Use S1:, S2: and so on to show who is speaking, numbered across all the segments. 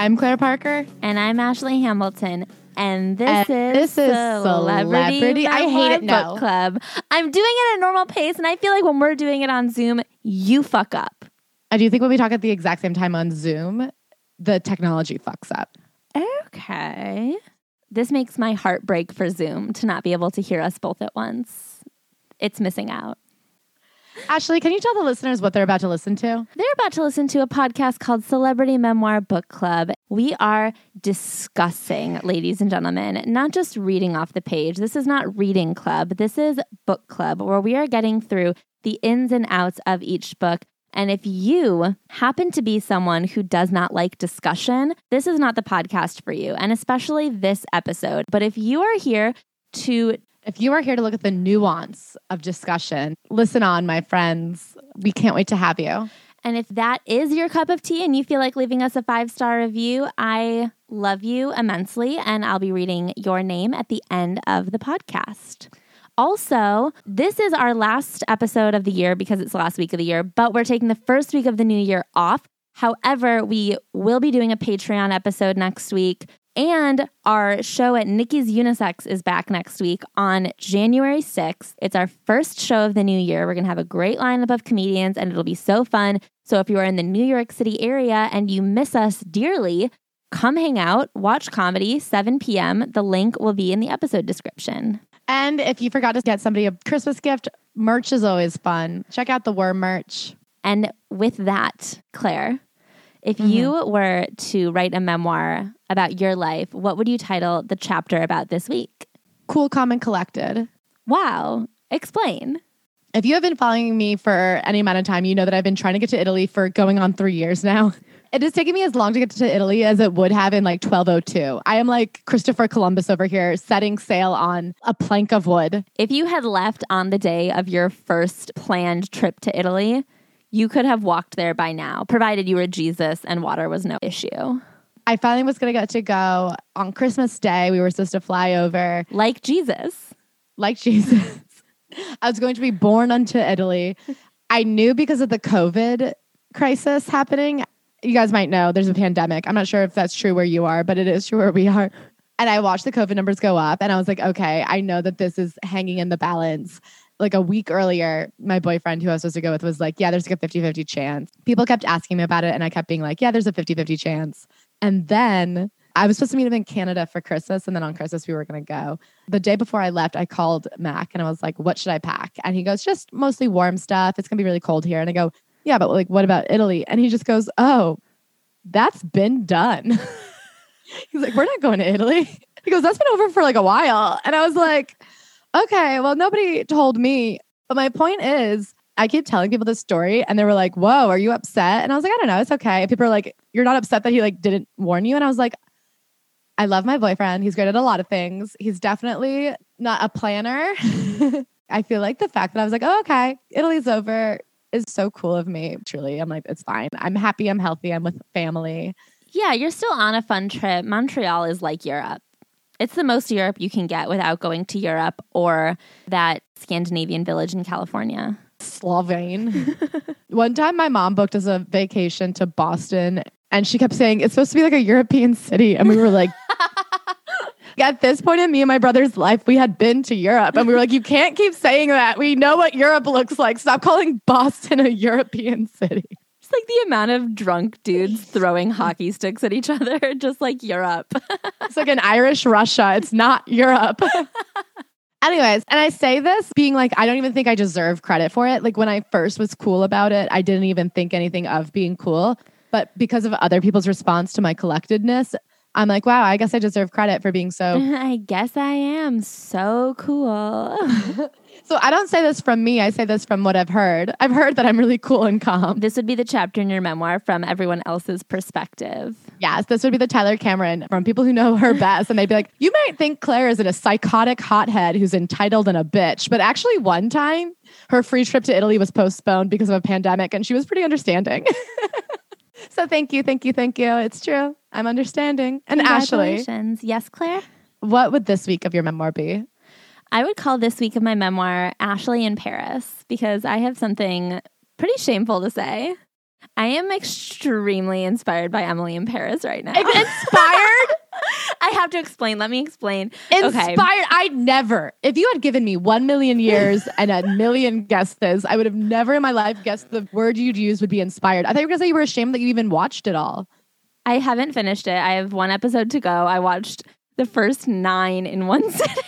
S1: I'm Claire Parker.
S2: And I'm Ashley Hamilton. And this
S1: And
S2: is
S1: this is
S2: Celebrity,
S1: Celebrity- I hate it now.
S2: Book Club. I'm doing it at a normal pace, and I feel like when we're doing it on Zoom, you fuck up.
S1: I do think when we talk at the exact same time on Zoom, the technology fucks up.
S2: Okay. This makes my heart break for Zoom to not be able to hear us both at once. It's missing out.
S1: Ashley, can you tell the listeners what they're about to listen to?
S2: They're about to listen to a podcast called Celebrity Memoir Book Club. We are discussing, ladies and gentlemen, not just reading off the page. This is not reading club. This is book club where we are getting through the ins and outs of each book. And if you happen to be someone who does not like discussion, this is not the podcast for you, and especially this episode. But if you are here to
S1: If you are here to look at the nuance of discussion, listen on, my friends. We can't wait to have you.
S2: And if that is your cup of tea and you feel like leaving us a five star review, I love you immensely. And I'll be reading your name at the end of the podcast. Also, this is our last episode of the year because it's the last week of the year, but we're taking the first week of the new year off. However, we will be doing a Patreon episode next week. And our show at Nicky's Unisex is back next week on January 6th. It's our first show of the new year. We're going to have a great lineup of comedians and it'll be so fun. So if you are in the New York City area and you miss us dearly, come hang out, watch comedy, 7 p.m. The link will be in the episode description.
S1: And if you forgot to get somebody a Christmas gift, merch is always fun. Check out the Worm merch.
S2: And with that, Claire, if mm-hmm. you were to write a memoir about your life, what would you title the chapter about this week?
S1: Cool, calm, and collected.
S2: Wow. Explain.
S1: If you have been following me for any amount of time, you know that I've been trying to get to Italy for going on three years now. It has taken me as long to get to Italy as it would have in like 1202. I am like Christopher Columbus over here, setting sail on a plank of wood.
S2: If you had left on the day of your first planned trip to Italy, you could have walked there by now, provided you were Jesus and water was no issue.
S1: I finally was going to get to go on Christmas Day. We were supposed to fly over
S2: Like Jesus.
S1: like Jesus. I was going to be born unto Italy. I knew because of the COVID crisis happening. You guys might know there's a pandemic. I'm not sure if that's true where you are, but it is true where we are. And I watched the COVID numbers go up and I was like, okay, I know that this is hanging in the balance. Like a week earlier, my boyfriend who I was supposed to go with was like, yeah, there's like a 50 50 chance. People kept asking me about it and I kept being like, yeah, there's a 50 50 chance. And then I was supposed to meet him in Canada for Christmas. And then on Christmas, we were going to go. The day before I left, I called Mac and I was like, what should I pack? And he goes, just mostly warm stuff. It's going to be really cold here. And I go, yeah, but like, what about Italy? And he just goes, oh, that's been done. He's like, we're not going to Italy. He goes, that's been over for like a while. And I was like, okay, well, nobody told me. But my point is, I keep telling people this story and they were like, whoa, are you upset? And I was like, I don't know, it's okay. And people are like, you're not upset that he like didn't warn you. And I was like, I love my boyfriend. He's great at a lot of things. He's definitely not a planner. I feel like the fact that I was like, oh, okay, Italy's over is so cool of me. Truly, I'm like, it's fine. I'm happy. I'm healthy. I'm with family.
S2: Yeah, you're still on a fun trip. Montreal is like Europe. It's the most Europe you can get without going to Europe or that Scandinavian village in California.
S1: Solvang. One time, my mom booked us a vacation to Boston, and she kept saying it's supposed to be like a European city, and we were like. At this point in me and my brother's life, we had been to Europe and we were like, you can't keep saying that. We know what Europe looks like. Stop calling Boston a European city.
S2: Like the amount of drunk dudes throwing hockey sticks at each other, just like Europe.
S1: It's like an Irish Russia. It's not Europe. Anyways, and I say this being like, I don't even think I deserve credit for it. Like when I first was cool about it, I didn't even think anything of being cool. But because of other people's response to my collectedness, I'm like, wow, I guess I deserve credit for being so.
S2: I guess I am so cool.
S1: So I don't say this from me. I say this from what I've heard. I've heard that I'm really cool and calm.
S2: this would be the chapter in your memoir from everyone else's perspective.
S1: Yes, this would be the Tyler Cameron from people who know her best. And they'd be like, you might think Claire is a psychotic hothead who's entitled and a bitch. But actually, one time, her free trip to Italy was postponed because of a pandemic, and she was pretty understanding. so thank you, thank you, thank you. It's true. I'm understanding. And Ashley,
S2: Yes, Claire?
S1: what would this week of your memoir be?
S2: I would call this week of my memoir Ashley in Paris because I have something pretty shameful to say. I am extremely inspired by Emily in Paris right now.
S1: Inspired?
S2: I have to explain. Let me explain.
S1: Inspired.
S2: Okay.
S1: I never, if you had given me one million years and a million guesses, I would have never in my life guessed the word you'd use would be inspired. I thought you were going to say you were ashamed that you even watched it all.
S2: I haven't finished it. I have one episode to go. I watched the first nine in one sitting.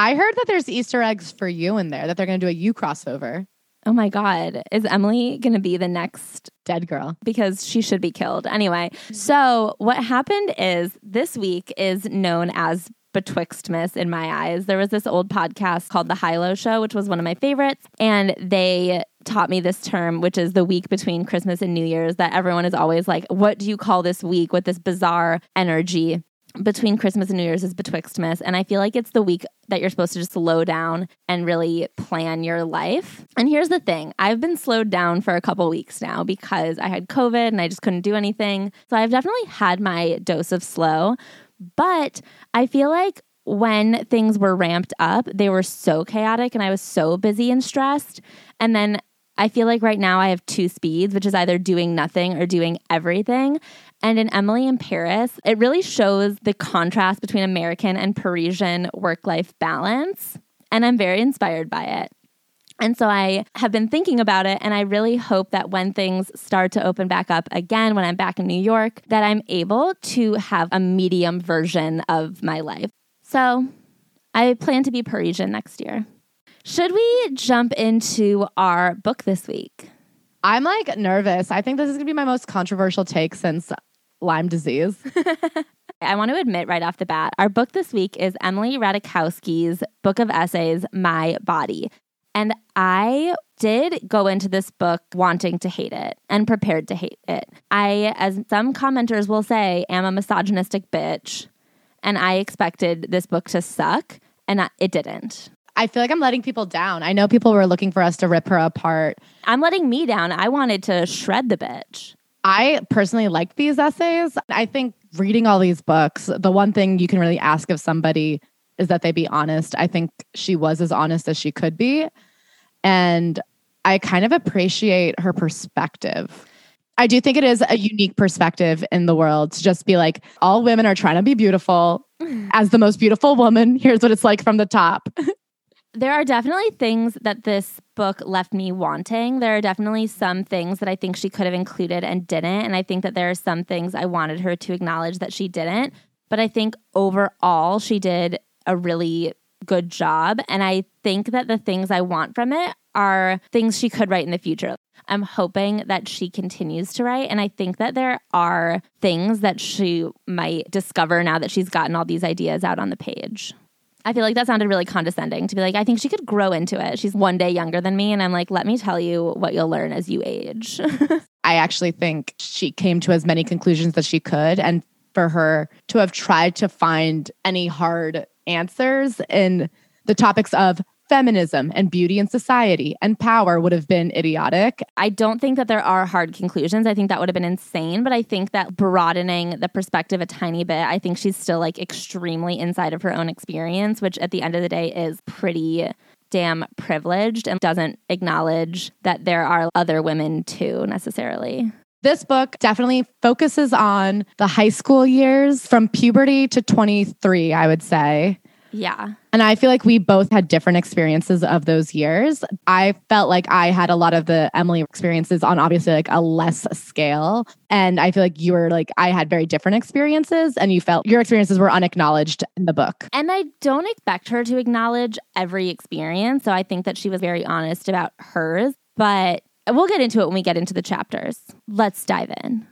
S1: I heard that there's Easter eggs for you in there, that they're going to do a you crossover.
S2: Oh my God. Is Emily going to be the next
S1: Dead girl.
S2: because she should be killed. Anyway, so what happened is this week is known as Betwixtmas in my eyes. There was this old podcast called The Hilo Show, which was one of my favorites, and they taught me this term, which is the week between Christmas and New Year's, that everyone is always like, What do you call this week with this bizarre energy? Between Christmas and New Year's is Betwixtmas. And I feel like it's the week that you're supposed to just slow down and really plan your life. And here's the thing I've been slowed down for a couple weeks now because I had COVID and I just couldn't do anything. So I've definitely had my dose of slow. But I feel like when things were ramped up, they were so chaotic and I was so busy and stressed. And then I feel like right now I have two speeds, which is either doing nothing or doing everything. And in Emily in Paris, it really shows the contrast between American and Parisian work life balance. And I'm very inspired by it. And so I have been thinking about it, and I really hope that when things start to open back up again, when I'm back in New York, that I'm able to have a medium version of my life. So I plan to be Parisian next year. Should we jump into our book this week?
S1: I'm like nervous. I think this is to be my most controversial take since Lyme disease.
S2: I want to admit right off the bat, our book this week is Emily Ratajkowski's book of essays, My Body. And I did go into this book wanting to hate it and prepared to hate it. I, as some commenters will say, am a misogynistic bitch. And I expected this book to suck, and I- it didn't.
S1: I feel like I'm letting people down. I know people were looking for us to rip her apart.
S2: I'm letting me down. I wanted to shred the bitch.
S1: I personally like these essays. I think reading all these books, the one thing you can really ask of somebody is that they be honest. I think she was as honest as she could be. And I kind of appreciate her perspective. I do think it is a unique perspective in the world to just be like, all women are trying to be beautiful. As the most beautiful woman, here's what it's like from the top.
S2: There are definitely things that this book left me wanting. There are definitely some things that I think she could have included and didn't. And I think that there are some things I wanted her to acknowledge that she didn't. But I think overall, she did a really good job. And I think that the things I want from it are things she could write in the future. I'm hoping that she continues to write. And I think that there are things that she might discover now that she's gotten all these ideas out on the page. I feel like that sounded really condescending to be like, I think she could grow into it. She's one day younger than me. And I'm like, let me tell you what you'll learn as you age.
S1: I actually think she came to as many conclusions as she could. And for her to have tried to find any hard answers in the topics of feminism and beauty and society and power would have been idiotic.
S2: I don't think that there are hard conclusions. I think that would have been insane, but I think that broadening the perspective a tiny bit, I think she's still like extremely inside of her own experience, which at the end of the day is pretty damn privileged and doesn't acknowledge that there are other women too necessarily.
S1: This book definitely focuses on the high school years from puberty to 23, I would say.
S2: Yeah.
S1: And I feel like we both had different experiences of those years. I felt like I had a lot of the Emily experiences on obviously like a less scale. And I feel like you were like, I had very different experiences and you felt your experiences were unacknowledged in the book.
S2: And I don't expect her to acknowledge every experience. So I think that she was very honest about hers, but we'll get into it when we get into the chapters. Let's dive in.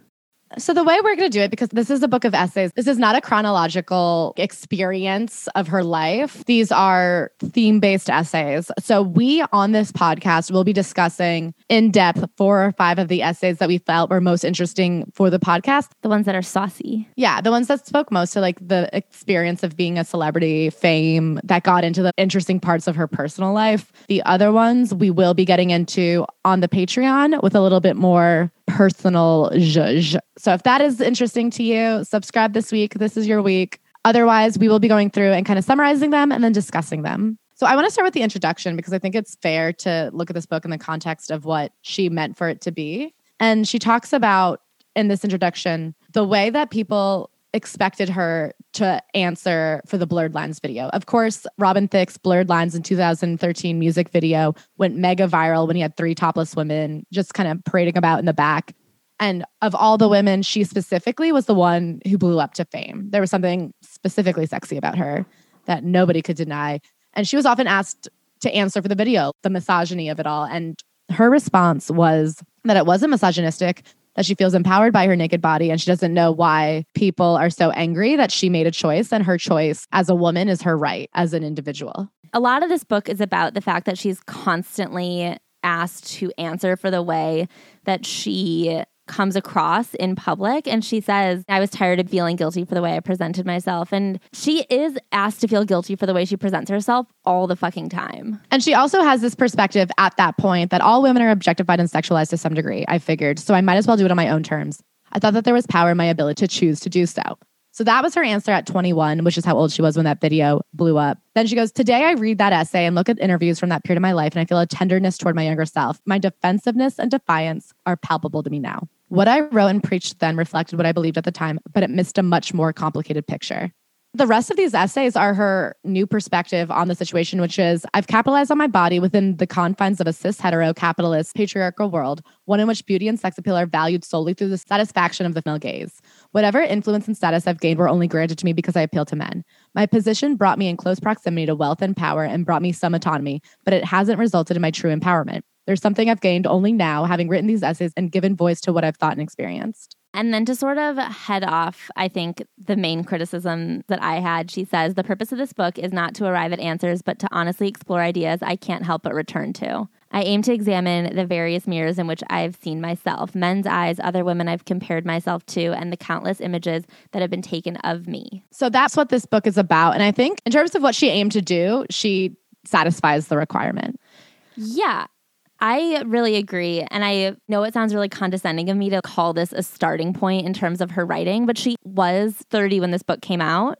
S1: So, the way we're going to do it, because this is a book of essays, this is not a chronological experience of her life. These are theme based essays. So, we on this podcast will be discussing in depth four or five of the essays that we felt were most interesting for the podcast.
S2: The ones that are saucy.
S1: Yeah, the ones that spoke most to like the experience of being a celebrity, fame, that got into the interesting parts of her personal life. The other ones we will be getting into on the Patreon with a little bit more personal zhuzh. So if that is interesting to you, subscribe this week. This is your week. Otherwise, we will be going through and kind of summarizing them and then discussing them. So I want to start with the introduction because I think it's fair to look at this book in the context of what she meant for it to be. And she talks about in this introduction the way that people expected her to answer for the Blurred Lines video. Of course, Robin Thicke's Blurred Lines in 2013 music video went mega viral when he had three topless women just kind of parading about in the back. And of all the women, she specifically was the one who blew up to fame. There was something specifically sexy about her that nobody could deny. And she was often asked to answer for the video, the misogyny of it all. And her response was that it wasn't misogynistic, that she feels empowered by her naked body and she doesn't know why people are so angry that she made a choice and her choice as a woman is her right as an individual.
S2: A lot of this book is about the fact that she's constantly asked to answer for the way that she comes across in public. And she says, I was tired of feeling guilty for the way I presented myself. And she is asked to feel guilty for the way she presents herself all the fucking time.
S1: And she also has this perspective at that point that all women are objectified and sexualized to some degree, I figured. So I might as well do it on my own terms. I thought that there was power in my ability to choose to do so. So that was her answer at 21, which is how old she was when that video blew up. Then she goes, Today I read that essay and look at interviews from that period of my life, and I feel a tenderness toward my younger self. My defensiveness and defiance are palpable to me now. What I wrote and preached then reflected what I believed at the time, but it missed a much more complicated picture. The rest of these essays are her new perspective on the situation, which is I've capitalized on my body within the confines of a cis hetero capitalist patriarchal world, one in which beauty and sex appeal are valued solely through the satisfaction of the male gaze. Whatever influence and status I've gained were only granted to me because I appeal to men. My position brought me in close proximity to wealth and power and brought me some autonomy, but it hasn't resulted in my true empowerment. There's something I've gained only now, having written these essays and given voice to what I've thought and experienced.
S2: And then to sort of head off, I think the main criticism that I had, she says, the purpose of this book is not to arrive at answers, but to honestly explore ideas I can't help but return to. I aim to examine the various mirrors in which I have seen myself, men's eyes, other women I've compared myself to, and the countless images that have been taken of me.
S1: So that's what this book is about. And I think, in terms of what she aimed to do, she satisfies the requirement.
S2: Yeah. I really agree. And I know it sounds really condescending of me to call this a starting point in terms of her writing, but she was 30 when this book came out.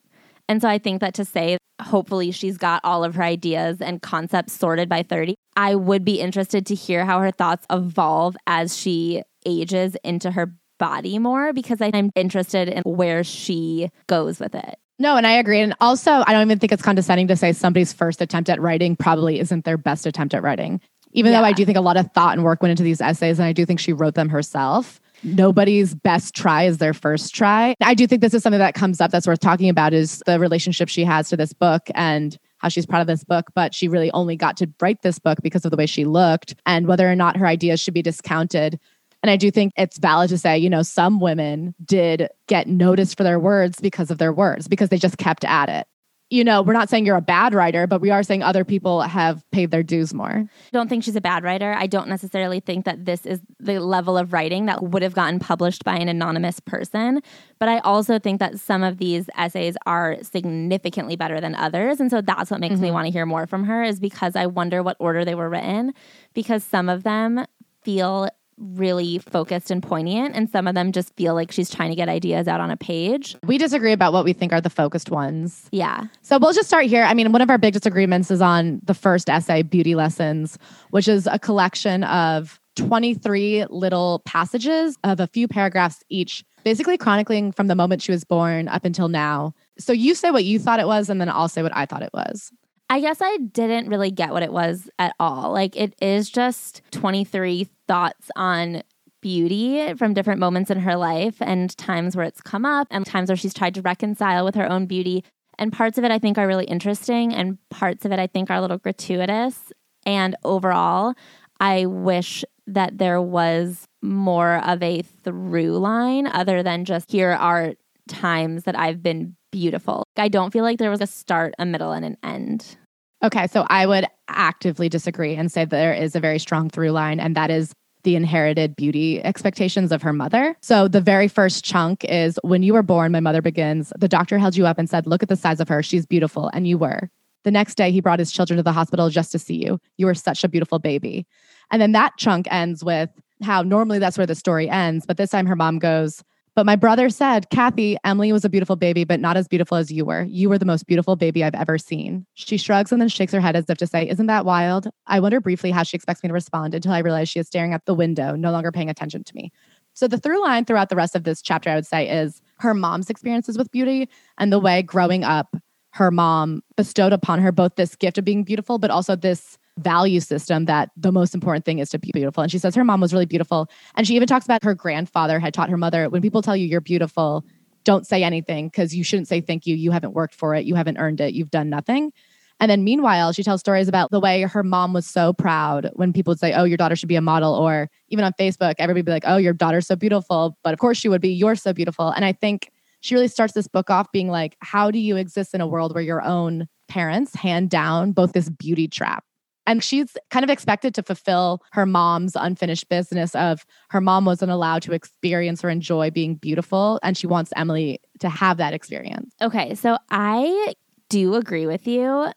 S2: And so I think that to say, hopefully, she's got all of her ideas and concepts sorted by 30, I would be interested to hear how her thoughts evolve as she ages into her body more because I'm interested in where she goes with it.
S1: No, and I agree. And also, I don't even think it's condescending to say somebody's first attempt at writing probably isn't their best attempt at writing. Even yeah. though I do think a lot of thought and work went into these essays, and I do think she wrote them herself. Nobody's best try is their first try. I do think this is something that comes up that's worth talking about is the relationship she has to this book and how she's proud of this book, but she really only got to write this book because of the way she looked and whether or not her ideas should be discounted. And I do think it's valid to say, you know, some women did get noticed for their words because of their words, because they just kept at it you know, we're not saying you're a bad writer, but we are saying other people have paid their dues more. I
S2: don't think she's a bad writer. I don't necessarily think that this is the level of writing that would have gotten published by an anonymous person. But I also think that some of these essays are significantly better than others. And so that's what makes mm-hmm. me want to hear more from her, is because I wonder what order they were written, because some of them feel really focused and poignant, and some of them just feel like she's trying to get ideas out on a page.
S1: We disagree about what we think are the focused ones.
S2: Yeah.
S1: So we'll just start here. I mean, one of our big disagreements is on the first essay, Beauty Lessons, which is a collection of 23 little passages of a few paragraphs each, basically chronicling from the moment she was born up until now. So you say what you thought it was, and then I'll say what I thought it was.
S2: I guess I didn't really get what it was at all. Like, it is just 23 thoughts on beauty from different moments in her life and times where it's come up and times where she's tried to reconcile with her own beauty. And parts of it I think are really interesting, and parts of it I think are a little gratuitous. And overall, I wish that there was more of a through line other than just here are times that I've been beautiful. I don't feel like there was a start, a middle, and an end.
S1: Okay, so I would actively disagree and say there is a very strong through line, and that is the inherited beauty expectations of her mother. So the very first chunk is when you were born, my mother begins, the doctor held you up and said, Look at the size of her. She's beautiful. And you were. The next day, he brought his children to the hospital just to see you. You were such a beautiful baby. And then that chunk ends with how normally that's where the story ends. But this time her mom goes, But my brother said, Kathy, Emily was a beautiful baby, but not as beautiful as you were. You were the most beautiful baby I've ever seen. She shrugs and then shakes her head as if to say, Isn't that wild? I wonder briefly how she expects me to respond until I realize she is staring at the window, no longer paying attention to me. So the through line throughout the rest of this chapter, I would say, is her mom's experiences with beauty and the way growing up, her mom bestowed upon her both this gift of being beautiful, but also this value system that the most important thing is to be beautiful. And she says her mom was really beautiful. And she even talks about her grandfather had taught her mother when people tell you you're beautiful, don't say anything because you shouldn't say thank you. You haven't worked for it. You haven't earned it. You've done nothing. And then meanwhile, she tells stories about the way her mom was so proud when people would say, Oh, your daughter should be a model. Or even on Facebook, everybody would be like, Oh, your daughter's so beautiful. But of course she would be. You're so beautiful. And I think she really starts this book off being like, How do you exist in a world where your own parents hand down both this beauty trap and she's kind of expected to fulfill her mom's unfinished business of her mom wasn't allowed to experience or enjoy being beautiful. And she wants Emily to have that experience.
S2: Okay. So I do agree with you,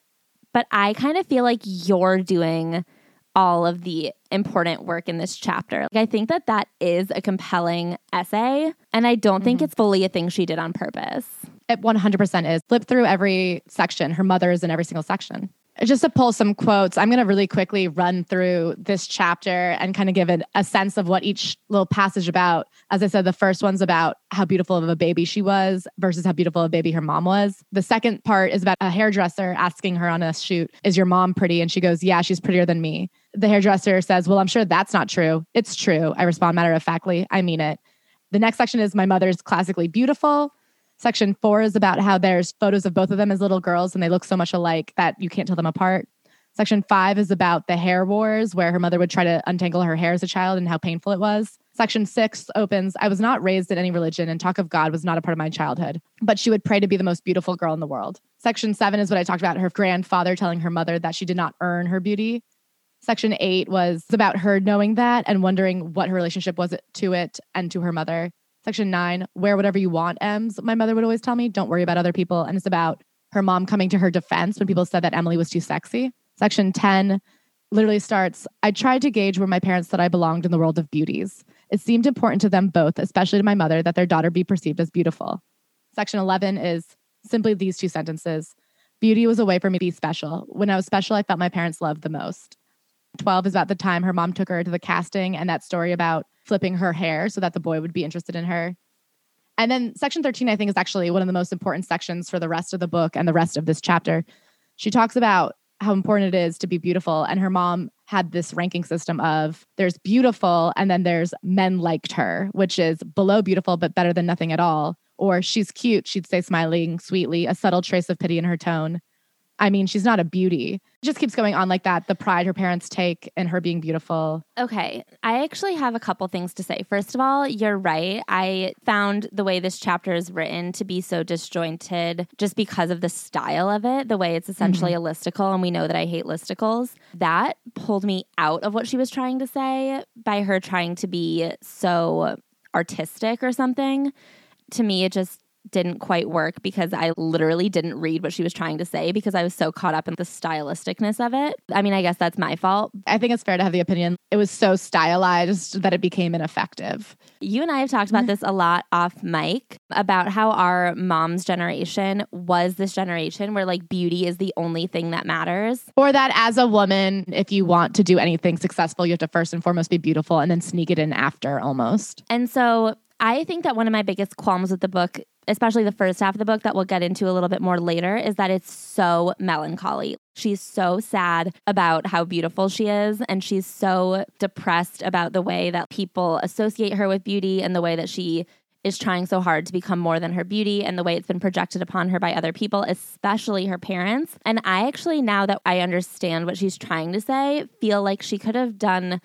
S2: but I kind of feel like you're doing all of the important work in this chapter. Like, I think that that is a compelling essay, and I don't mm-hmm. think it's fully a thing she did on purpose.
S1: It 100% is. Flip through every section. Her mother is in every single section just to pull some quotes, I'm going to really quickly run through this chapter and kind of give it a sense of what each little passage about. As I said, the first one's about how beautiful of a baby she was versus how beautiful a baby her mom was. The second part is about a hairdresser asking her on a shoot, Is your mom pretty? And she goes, Yeah, she's prettier than me. The hairdresser says, Well, I'm sure that's not true. It's true. I respond matter of factly. I mean it. The next section is My mother's classically beautiful. Section four is about how there's photos of both of them as little girls and they look so much alike that you can't tell them apart. Section five is about the hair wars, where her mother would try to untangle her hair as a child and how painful it was. Section six opens I was not raised in any religion, and talk of God was not a part of my childhood, but she would pray to be the most beautiful girl in the world. Section seven is what I talked about her grandfather telling her mother that she did not earn her beauty. Section eight was about her knowing that and wondering what her relationship was to it and to her mother. Section nine, wear whatever you want, Ems. My mother would always tell me, don't worry about other people. And it's about her mom coming to her defense when people said that Emily was too sexy. Section 10 literally starts I tried to gauge where my parents thought I belonged in the world of beauties. It seemed important to them both, especially to my mother, that their daughter be perceived as beautiful. Section 11 is simply these two sentences Beauty was a way for me to be special. When I was special, I felt my parents loved the most. 12 is about the time her mom took her to the casting and that story about flipping her hair so that the boy would be interested in her. And then section 13, I think, is actually one of the most important sections for the rest of the book and the rest of this chapter. She talks about how important it is to be beautiful. And her mom had this ranking system of there's beautiful, and then there's men liked her, which is below beautiful, but better than nothing at all. Or she's cute, she'd say smiling sweetly, a subtle trace of pity in her tone. I mean, she's not a beauty. It just keeps going on like that. The pride her parents take in her being beautiful.
S2: Okay. I actually have a couple things to say. First of all, you're right. I found the way this chapter is written to be so disjointed just because of the style of it, the way it's essentially mm-hmm. a listicle. And we know that I hate listicles. That pulled me out of what she was trying to say by her trying to be so artistic or something. To me, it just didn't quite work because I literally didn't read what she was trying to say because I was so caught up in the stylisticness of it. I mean, I guess that's my fault.
S1: I think it's fair to have the opinion it was so stylized that it became ineffective.
S2: You and I have talked about this a lot off mic about how our mom's generation was this generation where like beauty is the only thing that matters.
S1: Or that as a woman, if you want to do anything successful, you have to first and foremost be beautiful and then sneak it in after almost.
S2: And so I think that one of my biggest qualms with the book especially the first half of the book that we'll get into a little bit more later, is that it's so melancholy. She's so sad about how beautiful she is, and she's so depressed about the way that people associate her with beauty and the way that she is trying so hard to become more than her beauty and the way it's been projected upon her by other people, especially her parents. And I actually, now that I understand what she's trying to say, feel like she could have done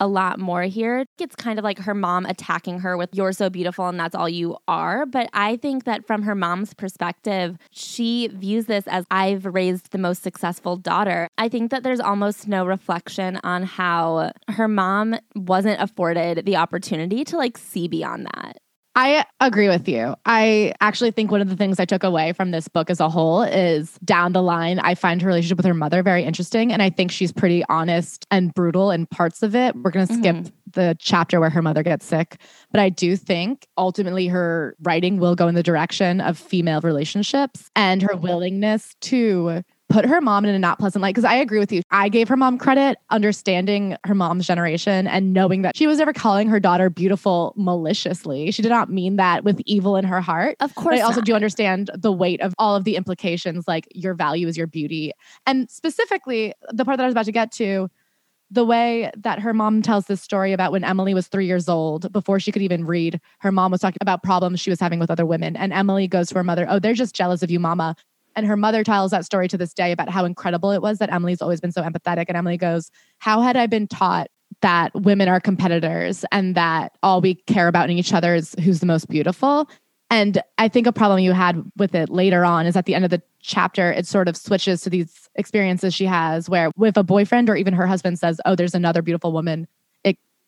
S2: a lot more here. It's kind of like her mom attacking her with, You're so beautiful and that's all you are. But I think that from her mom's perspective, she views this as I've raised the most successful daughter. I think that there's almost no reflection on how her mom wasn't afforded the opportunity to like see beyond that.
S1: I agree with you. I actually think one of the things I took away from this book as a whole is down the line, I find her relationship with her mother very interesting. And I think she's pretty honest and brutal in parts of it. We're going to skip
S2: Mhm.
S1: the chapter where her mother gets sick. But I do think ultimately her writing will go in the direction of female relationships and her willingness to put her mom in a not pleasant light. Because I agree with you. I gave her mom credit, understanding her mom's generation and knowing that she was never calling her daughter beautiful maliciously. She did not mean that with evil in her heart.
S2: Of
S1: But
S2: course.
S1: I also
S2: not.
S1: do understand the weight of all of the implications, like your value is your beauty. And specifically, the part that I was about to get to, the way that her mom tells this story about when Emily was three years old, before she could even read, her mom was talking about problems she was having with other women. And Emily goes to her mother, Oh, they're just jealous of you, mama. And her mother tells that story to this day about how incredible it was that Emily's always been so empathetic. And Emily goes, How had I been taught that women are competitors and that all we care about in each other is who's the most beautiful? And I think a problem you had with it later on is at the end of the chapter, it sort of switches to these experiences she has where, if a boyfriend or even her husband says, Oh, there's another beautiful woman,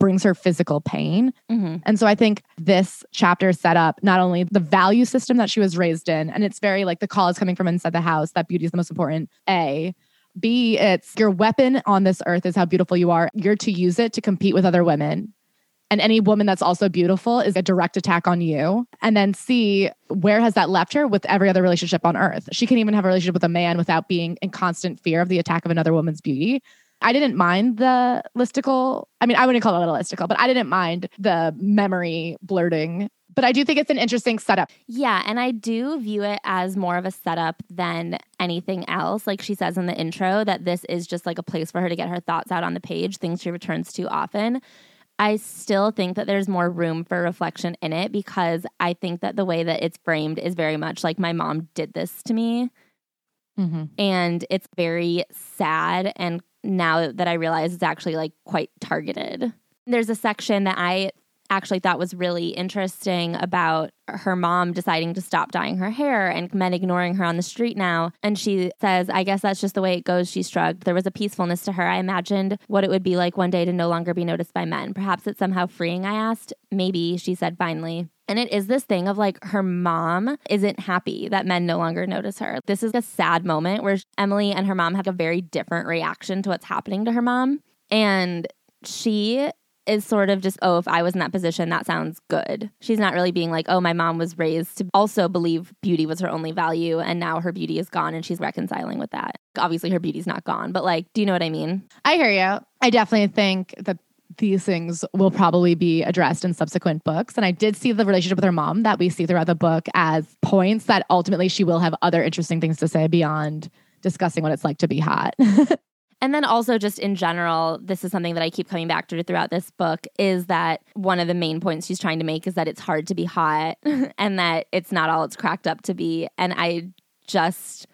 S1: brings her physical pain.
S2: Mhm.
S1: And so I think this chapter set up not only the value system that she was raised in, and it's very like the call is coming from inside the house that beauty is the most important. A. B, it's your weapon on this earth is how beautiful you are. You're to use it to compete with other women. And any woman that's also beautiful is a direct attack on you. And then C, where has that left her with every other relationship on earth? She can even have a relationship with a man without being in constant fear of the attack of another woman's beauty. I didn't mind the listicle. I mean, I wouldn't call it a listicle, but I didn't mind the memory blurting. But I do think it's an interesting setup.
S2: Yeah, and I do view it as more of a setup than anything else. Like she says in the intro, that this is just like a place for her to get her thoughts out on the page, things she returns to often. I still think that there's more room for reflection in it because I think that the way that it's framed is very much like my mom did this to me. Mm-hmm. And it's very sad. And now that I realize it's actually like quite targeted. There's a section that I actually thought was really interesting about her mom deciding to stop dyeing her hair and men ignoring her on the street now. And she says, I guess that's just the way it goes. She shrugged. There was a peacefulness to her. I imagined what it would be like one day to no longer be noticed by men. Perhaps it's somehow freeing, I asked. Maybe, she said finally. And it is this thing of like her mom isn't happy that men no longer notice her. This is a sad moment where Emily and her mom have a very different reaction to what's happening to her mom. And she is sort of just, oh, if I was in that position, that sounds good. She's not really being like, oh, my mom was raised to also believe beauty was her only value and now her beauty is gone and she's reconciling with that. Obviously, her beauty's not gone, but like, do you know what I mean?
S1: I hear you. I definitely think that these things will probably be addressed in subsequent books. And I did see the relationship with her mom that we see throughout the book as points that ultimately she will have other interesting things to say beyond discussing what it's like to be hot.
S2: And then also just in general, this is something that I keep coming back to throughout this book is that one of the main points she's trying to make is that it's hard to be hot and that it's not all it's cracked up to be. And I just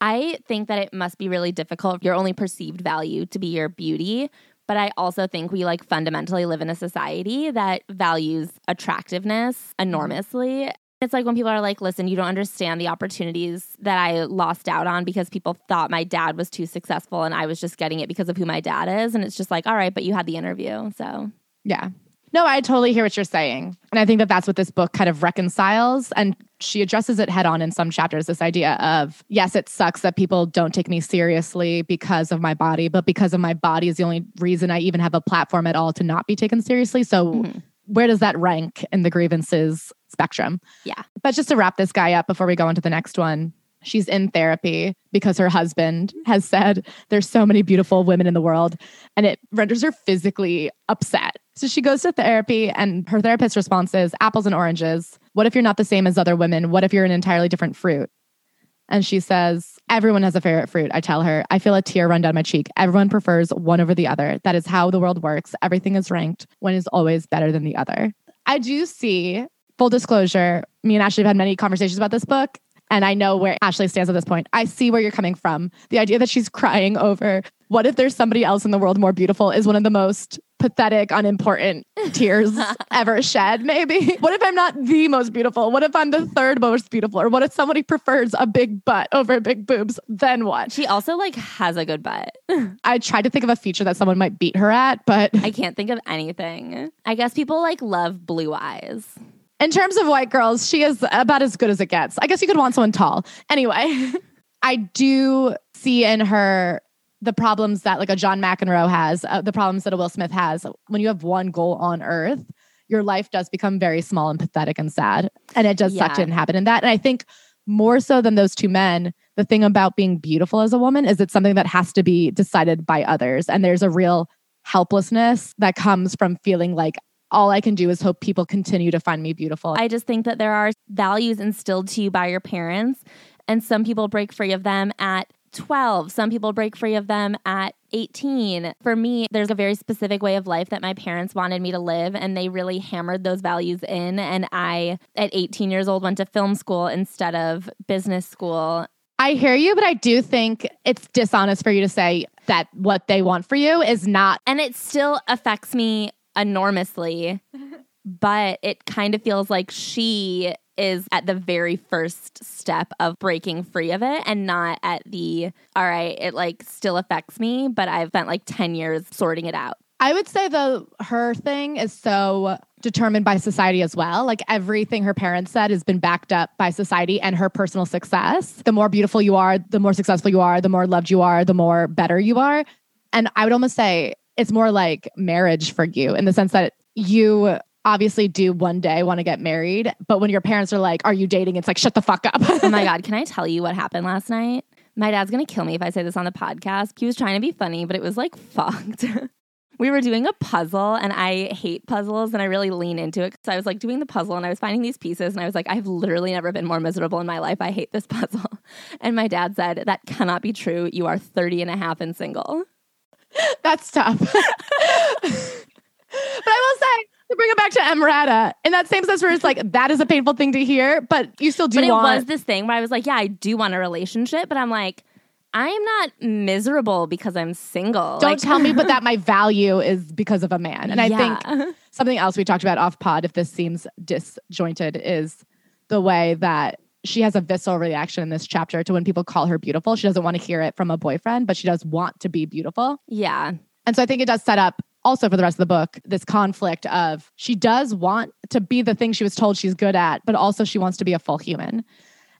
S2: I think that it must be really difficult your only perceived value to be your beauty. But I also think we like fundamentally live in a society that values attractiveness enormously. It's like when people are like, listen, you don't understand the opportunities that I lost out on because people thought my dad was too successful and I was just getting it because of who my dad is. And it's just like, all right, but you had the interview. So,
S1: yeah. No, I totally hear what you're saying. And I think that that's what this book kind of reconciles. And she addresses it head on in some chapters this idea of, yes, it sucks that people don't take me seriously because of my body, but because of my body is the only reason I even have a platform at all to not be taken seriously. So,
S2: Mhm.
S1: where does that rank in the grievances spectrum?
S2: Yeah.
S1: But just to wrap this guy up before we go into the next one, she's in therapy because her husband has said there's so many beautiful women in the world and it renders her physically upset. So she goes to therapy and her therapist's response is apples and oranges. What if you're not the same as other women? What if you're an entirely different fruit? And she says, Everyone has a favorite fruit. I tell her, I feel a tear run down my cheek. Everyone prefers one over the other. That is how the world works. Everything is ranked. One is always better than the other. I do see, full disclosure, me and Ashley have had many conversations about this book. And I know where Ashley stands at this point. I see where you're coming from. The idea that she's crying over what if there's somebody else in the world more beautiful is one of the most pathetic, unimportant tears ever shed, maybe. What if I'm not the most beautiful? What if I'm the third most beautiful? Or what if somebody prefers a big butt over big boobs? Then what?
S2: she also like has a good butt.
S1: I tried to think of a feature that someone might beat her at, but
S2: I can't think of anything. I guess people like love blue eyes.
S1: In terms of white girls, she is about as good as it gets. I guess you could want someone tall. Anyway, I do see in her the problems that like a John McEnroe has, uh, the problems that a Will Smith has. When you have one goal on earth, your life does become very small and pathetic and sad. And it does
S2: Yeah.
S1: suck to inhabit in that. And I think more so than those two men, the thing about being beautiful as a woman is it's something that has to be decided by others. And there's a real helplessness that comes from feeling like all I can do is hope people continue to find me beautiful.
S2: I just think that there are values instilled to you by your parents, and some people break free of them at 12. Some people break free of them at 18. For me, there's a very specific way of life that my parents wanted me to live, and they really hammered those values in. And I, at 18 years old, went to film school instead of business school.
S1: I hear you, but I do think it's dishonest for you to say that what they want for you is not.
S2: And it still affects me enormously, but it kind of feels like she is at the very first step of breaking free of it and not at the, all right, it like still affects me, but I've spent like 10 years sorting it out.
S1: I would say the her thing is so determined by society as well. Like everything her parents said has been backed up by society and her personal success. The more beautiful you are, the more successful you are, the more loved you are, the more better you are. And I would almost say it's more like marriage for you in the sense that you obviously do one day want to get married, but when your parents are like, "Are you dating?" it's like, "Shut the fuck up."
S2: Oh my God, can I tell you what happened last night? My dad's gonna kill me if I say this on the podcast. He was trying to be funny, but it was like fucked. we were doing a puzzle and I hate puzzles and I really lean into it. So I was like doing the puzzle and I was finding these pieces and I was like, I've literally never been more miserable in my life. I hate this puzzle. And my dad said, That cannot be true. You are 30 and a half and single.
S1: That's tough. but I will say, to bring it back to Emrata, in that same sense where it's like, that is a painful thing to hear, but you still do
S2: But it
S1: want.
S2: was this thing where I was like, Yeah, I do want a relationship, but I'm like, I am not miserable because I'm single.
S1: don't
S2: Like-
S1: tell me, but that my value is because of a man. And I
S2: Yeah.
S1: think something else we talked about off pod, if this seems disjointed, is the way that she has a visceral reaction in this chapter to when people call her beautiful. She doesn't want to hear it from a boyfriend, but she does want to be beautiful.
S2: yeah.
S1: And so I think it does set up also for the rest of the book this conflict of she does want to be the thing she was told she's good at, but also she wants to be a full human.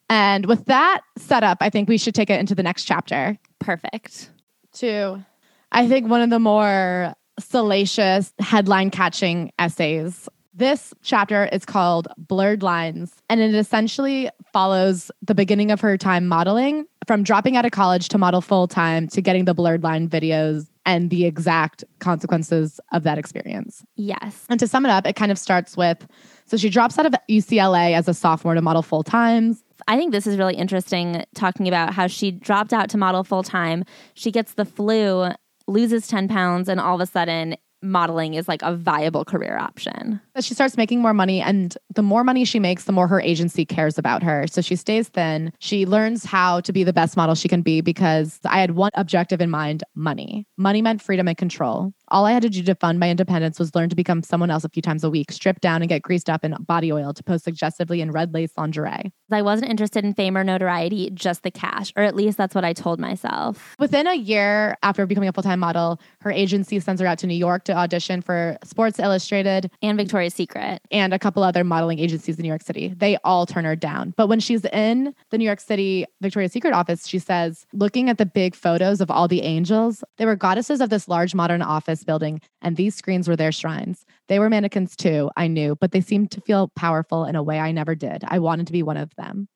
S1: And with that setup, I think we should take it into the next chapter
S2: Perfect.
S1: to, I think, one of the more salacious headline catching essays. This chapter is called Blurred Lines, and it essentially follows the beginning of her time modeling from dropping out of college to model full time to getting the blurred line videos and the exact consequences of that experience.
S2: Yes.
S1: And to sum it up, it kind of starts with so she drops out of UCLA as a sophomore to model full time.
S2: I think this is really interesting talking about how she dropped out to model full time. She gets the flu, loses 10 pounds, and all of a sudden, modeling is like a viable career option.
S1: She starts making more money, and the more money she makes, the more her agency cares about her. So she stays thin. She learns how to be the best model she can be because I had one objective in mind money. Money meant freedom and control. All I had to do to fund my independence was learn to become someone else a few times a week, strip down and get greased up in body oil to pose suggestively in red lace lingerie.
S2: I wasn't interested in fame or notoriety, just the cash, or at least that's what I told myself.
S1: Within a year after becoming a full time model, her agency sends her out to New York to audition for Sports Illustrated
S2: And Victoria's Secret.
S1: and a couple other modeling agencies in New York City. They all turn her down. But when she's in the New York City Victoria's Secret office, she says, looking at the big photos of all the angels, they were goddesses of this large modern office building, and these screens were their shrines. They were mannequins too, I knew, but they seemed to feel powerful in a way I never did. I wanted to be one of them.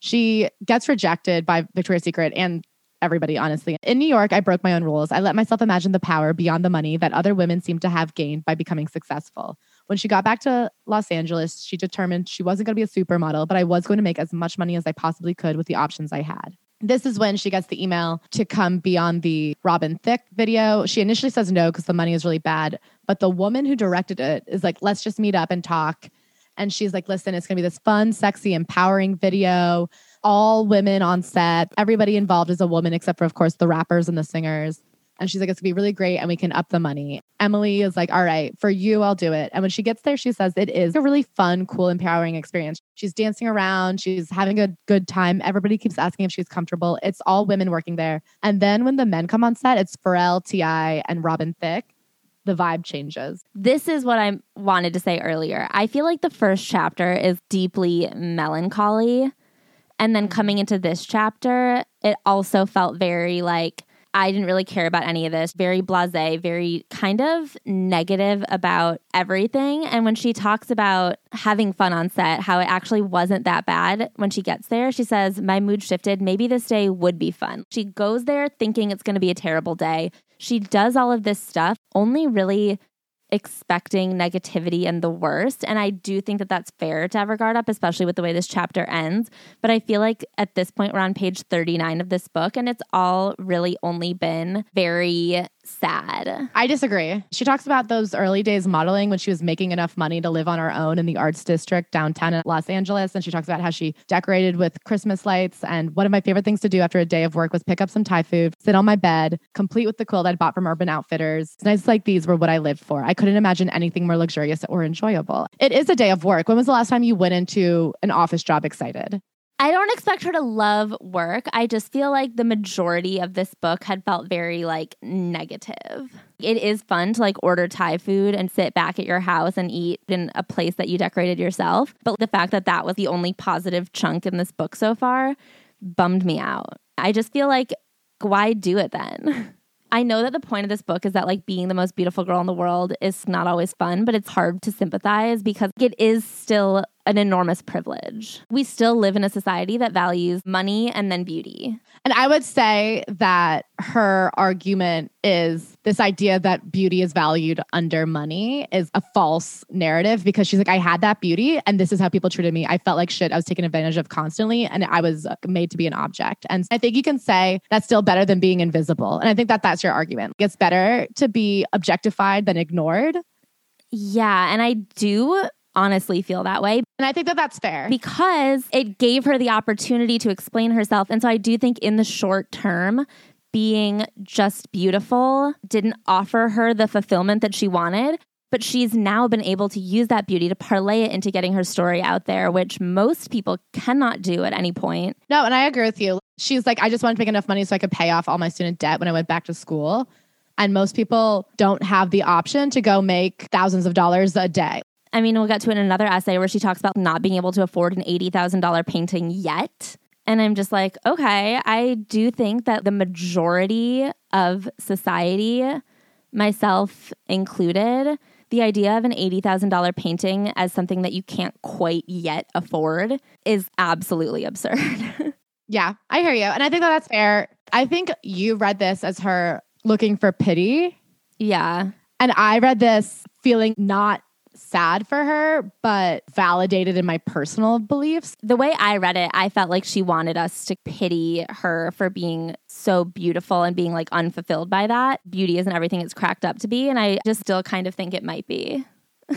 S1: She gets rejected by Victoria's Secret and everybody, honestly. In New York, I broke my own rules. I let myself imagine the power beyond the money that other women seemed to have gained by becoming successful. When she got back to Los Angeles, she determined she wasn't going to be a supermodel, but I was going to make as much money as I possibly could with the options I had. This is when she gets the email to come be on the Robin Thicke video. She initially says no because the money is really bad, but the woman who directed it is like, let's just meet up and talk. And she's like, listen, it's going to be this fun, sexy, empowering video. All women on set. Everybody involved is a woman, except for, of course, the rappers and the singers. And she's like, it's to be really great and we can up the money. Emily is like, all right, for you, I'll do it. And when she gets there, she says it is a really fun, cool, empowering experience. She's dancing around, she's having a good time. Everybody keeps asking if she's comfortable. It's all women working there. And then when the men come on set, it's Pharrell, T.I., and Robin Thicke. the vibe changes.
S2: This is what I wanted to say earlier. I feel like the first chapter is deeply melancholy. And then mm-hmm. coming into this chapter, it also felt very like I didn't really care about any of this, very blase, very kind of negative about everything. And when she talks about having fun on set, how it actually wasn't that bad when she gets there, she says, My mood shifted. Maybe this day would be fun. She goes there thinking it's going to be a terrible day. She does all of this stuff, only really expecting negativity and the worst. And I do think that that's fair to have her guard up, especially with the way this chapter ends. But I feel like at this point, we're on page 39 of this book, and it's all really only been very sad.
S1: I disagree. She talks about those early days modeling when she was making enough money to live on her own in the arts district downtown in Los Angeles. And she talks about how she decorated with Christmas lights. And one of my favorite things to do after a day of work was pick up some Thai food, sit on my bed, complete with the quilt I'd bought from Urban Outfitters. Nights like these were what I lived for. I couldn't imagine anything more luxurious or enjoyable. It is a day of work. When was the last time you went into an office job excited?
S2: I don't expect her to love work. I just feel like the majority of this book had felt very like negative. It is fun to like order Thai food and sit back at your house and eat in a place that you decorated yourself. But the fact that that was the only positive chunk in this book so far bummed me out. I just feel like, why do it then? I know that the point of this book is that like being the most beautiful girl in the world is not always fun, but it's hard to sympathize because it is still an enormous privilege. We still live in a society that values money and then beauty.
S1: And I would say that her argument is this idea that beauty is valued under money is a false narrative because she's like, I had that beauty and this is how people treated me. I felt like shit. I was taken advantage of constantly and I was uh, made to be an object. And I think you can say that's still better than being invisible. And I think that that's your argument. It's better to be objectified than ignored.
S2: Yeah. And I do honestly feel that way.
S1: And I think that that's fair
S2: because it gave her the opportunity to explain herself. And so I do think in the short term, being just beautiful didn't offer her the fulfillment that she wanted. But she's now been able to use that beauty to parlay it into getting her story out there, which most people cannot do at any point.
S1: No, and I agree with you. She's like, I just wanted to make enough money so I could pay off all my student debt when I went back to school. And most people don't have the option to go make thousands of dollars a day.
S2: I mean, we'll get to it in another essay where she talks about not being able to afford an $80,000 painting yet. And I'm just like, okay, I do think that the majority of society, myself included, the idea of an $80,000 painting as something that you can't quite yet afford is absolutely absurd.
S1: yeah, I hear you. And I think that that's fair. I think you read this as her looking for pity.
S2: Yeah.
S1: And I read this feeling not sad for her, but validated in my personal beliefs.
S2: The way I read it, I felt like she wanted us to pity her for being so beautiful and being like unfulfilled by that. Beauty isn't everything it's cracked up to be. And I just still kind of think it might be.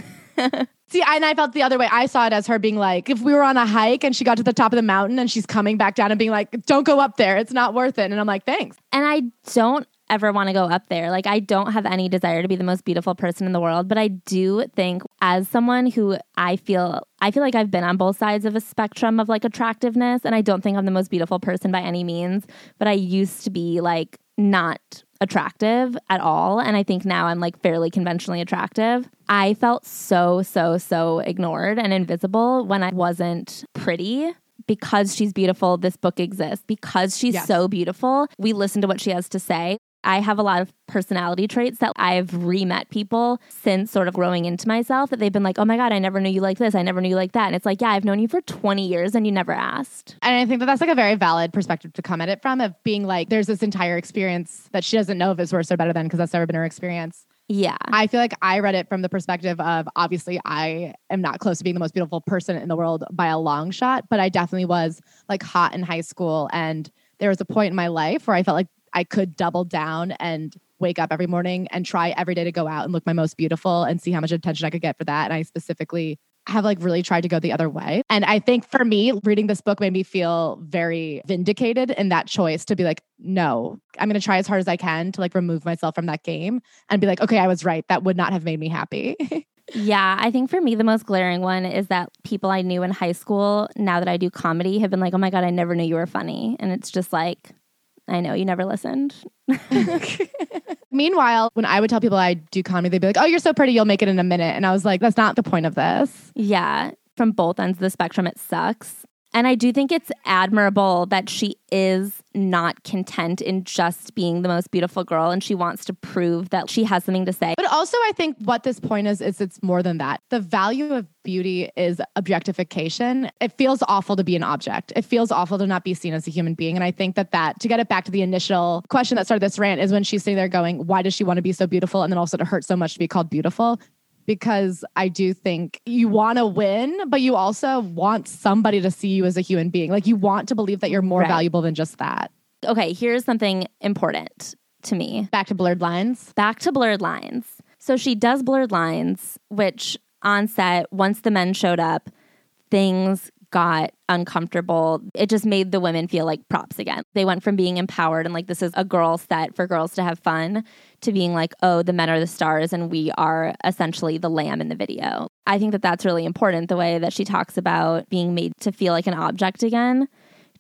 S1: See, and I felt the other way. I saw it as her being like, if we were on a hike and she got to the top of the mountain and she's coming back down and being like, don't go up there. It's not worth it. And I'm like, thanks.
S2: And I don't ever want to go up there. Like, I don't have any desire to be the most beautiful person in the world, but I do think, as someone who I feel, I feel like I've been on both sides of a spectrum of like attractiveness, and I don't think I'm the most beautiful person by any means, but I used to be like not attractive at all. And I think now I'm like fairly conventionally attractive. I felt so, so, so ignored and invisible when I wasn't pretty because she's beautiful, this book exists. Because she's yes. so beautiful, we listen to what she has to say. I have a lot of personality traits that I've re met people since sort of growing into myself that they've been like, oh my God, I never knew you like this. I never knew you like that. And it's like, yeah, I've known you for 20 years and you never asked.
S1: And I think that that's like a very valid perspective to come at it from of being like, there's this entire experience that she doesn't know if it's worse or better than because that's never been her experience.
S2: Yeah.
S1: I feel like I read it from the perspective of obviously I am not close to being the most beautiful person in the world by a long shot, but I definitely was like hot in high school. And there was a point in my life where I felt like I could double down and wake up every morning and try every day to go out and look my most beautiful and see how much attention I could get for that. And I specifically have like really tried to go the other way. And I think for me, reading this book made me feel very vindicated in that choice to be like, no, I'm going to try as hard as I can to like remove myself from that game and be like, okay, I was right. That would not have made me happy.
S2: yeah, I think for me, the most glaring one is that people I knew in high school, now that I do comedy, have been like, oh my God, I never knew you were funny. And it's just like, I know you never listened.
S1: Meanwhile, when I would tell people I do comedy, they'd be like, "Oh, you're so pretty, you'll make it in a minute," and I was like, "That's not the point of this."
S2: Yeah, from both ends of the spectrum, it sucks. And I do think it's admirable that she is not content in just being the most beautiful girl and she wants to prove that she has something to say.
S1: But also, I think what this point is, is it's more than that. The value of beauty is objectification. It feels awful to be an object. It feels awful to not be seen as a human being. And I think that that, to get it back to the initial question that started this rant, is when she's sitting there going, why does she want to be so beautiful? And then also to hurt so much to be called beautiful because I do think you want to win, but you also want somebody to see you as a human being. Like you want to believe that you're more
S2: Right.
S1: valuable than just that.
S2: Okay, here's something important to me.
S1: Back to blurred lines.
S2: Back to blurred lines. So she does blurred lines, which on set, once the men showed up, things got uncomfortable. It just made the women feel like props again. They went from being empowered and like this is a girl set for girls to have fun to being like, oh, the men are the stars and we are essentially the lamb in the video. I think that that's really important the way that she talks about being made to feel like an object again.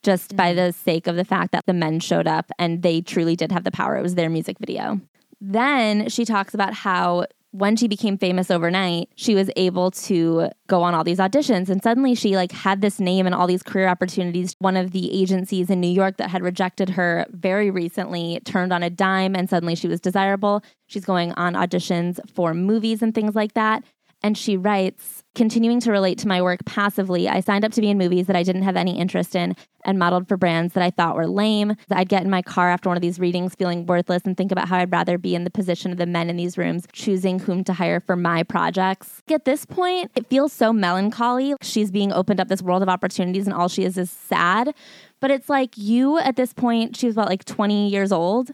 S2: Just by mm-hmm. the sake of the fact that the men showed up and they truly did have the power. It was their music video. Then she talks about how when she became famous overnight, she was able to go on all these auditions and suddenly she like had this name and all these career opportunities. One of the agencies in New York that had rejected her very recently turned on a dime and suddenly she was desirable. She's going on auditions for movies and things like that. And she writes, continuing to relate to my work passively, I signed up to be in movies that I didn't have any interest in and modeled for brands that I thought were lame. I'd get in my car after one of these readings feeling worthless and think about how I'd rather be in the position of the men in these rooms, choosing whom to hire for my projects. At this point, it feels so melancholy. She's being opened up this world of opportunities and all she is is sad. But it's like you at this point, she's about like 20 years old.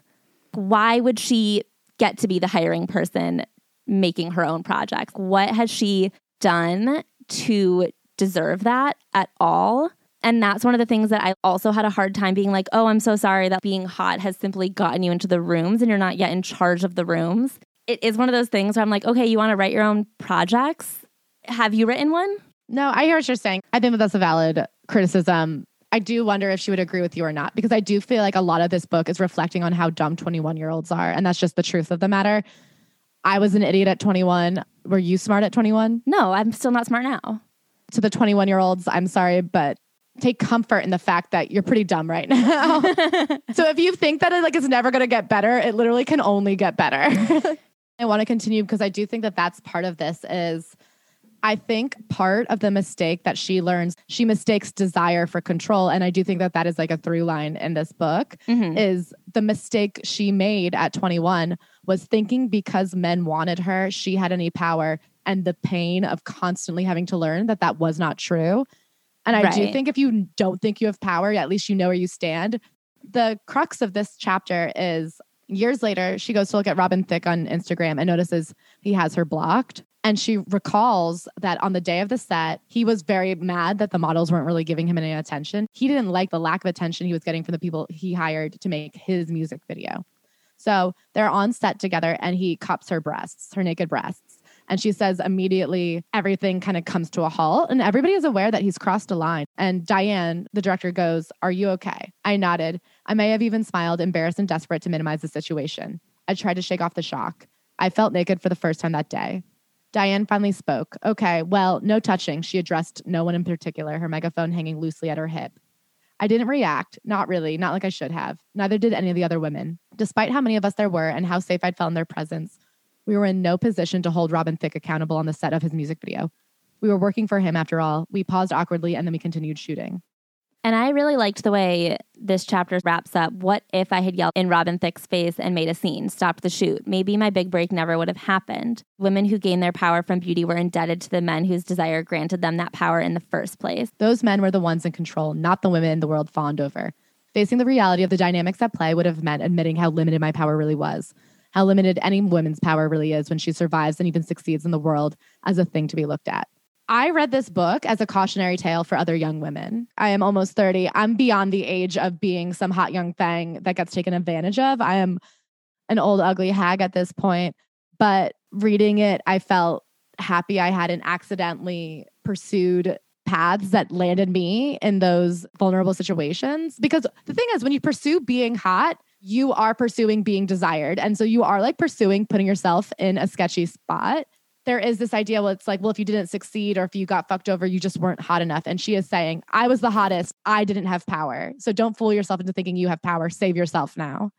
S2: Why would she get to be the hiring person making her own projects? What has she done to deserve that at all? And that's one of the things that I also had a hard time being like, oh, I'm so sorry that being hot has simply gotten you into the rooms and you're not yet in charge of the rooms. It is one of those things where I'm like, okay, you want to write your own projects? Have you written one?
S1: No, I hear what you're saying. I think that that's a valid criticism. I do wonder if she would agree with you or not, because I do feel like a lot of this book is reflecting on how dumb 21 year olds are. And that's just the truth of the matter. I was an idiot at 21. Were you smart at 21?
S2: No, I'm still not smart now.
S1: To the 21 year olds, I'm sorry, but take comfort in the fact that you're pretty dumb right now. so if you think that it like is never going to get better, it literally can only get better. I want to continue because I do think that that's part of this is I think part of the mistake that she learns, she mistakes desire for control and I do think that that is like a through line in this book
S2: Mhm.
S1: is the mistake she made at 21 was thinking because men wanted her, she had any power and the pain of constantly having to learn that that was not true. And I do think if you don't think you have power, at least you know where you stand. The crux of this chapter is years later, she goes to look at Robin Thicke on Instagram and notices he has her blocked. And she recalls that on the day of the set, he was very mad that the models weren't really giving him any attention. He didn't like the lack of attention he was getting from the people he hired to make his music video. So they're on set together and he cups her breasts, her naked breasts. And she says immediately everything kind of comes to a halt and everybody is aware that he's crossed a line. And Diane, the director, goes, Are you okay? I nodded. I may have even smiled, embarrassed and desperate to minimize the situation. I tried to shake off the shock. I felt naked for the first time that day. Diane finally spoke. Okay, well, no touching. She addressed no one in particular, her megaphone hanging loosely at her hip. I didn't react. Not really, not like I should have. Neither did any of the other women. Despite how many of us there were and how safe I'd felt in their presence, we were in no position to hold Robin Thicke accountable on the set of his music video. We were working for him after all. We paused awkwardly and then we continued shooting.
S2: And I really liked the way this chapter wraps up. What if I had yelled in Robin Thicke's face and made a scene, stopped the shoot? Maybe my big break never would have happened. Women who gained their power from beauty were indebted to the men whose desire granted them that power in the first place.
S1: Those men were the ones in control, not the women the world fawned over. Facing the reality of the dynamics at play would have meant admitting how limited my power really was, how limited any woman's power really is when she survives and even succeeds in the world as a thing to be looked at. I read this book as a cautionary tale for other young women. I am almost 30. I'm beyond the age of being some hot young thing that gets taken advantage of. I am an old, ugly hag at this point. But reading it, I felt happy I hadn't accidentally pursued paths that landed me in those vulnerable situations. Because the thing is, when you pursue being hot, you are pursuing being desired. And so you are like pursuing putting yourself in a sketchy spot. There is this idea where it's like, well, if you didn't succeed or if you got fucked over, you just weren't hot enough. And she is saying, I was the hottest. I didn't have power. So don't fool yourself into thinking you have power. Save yourself now.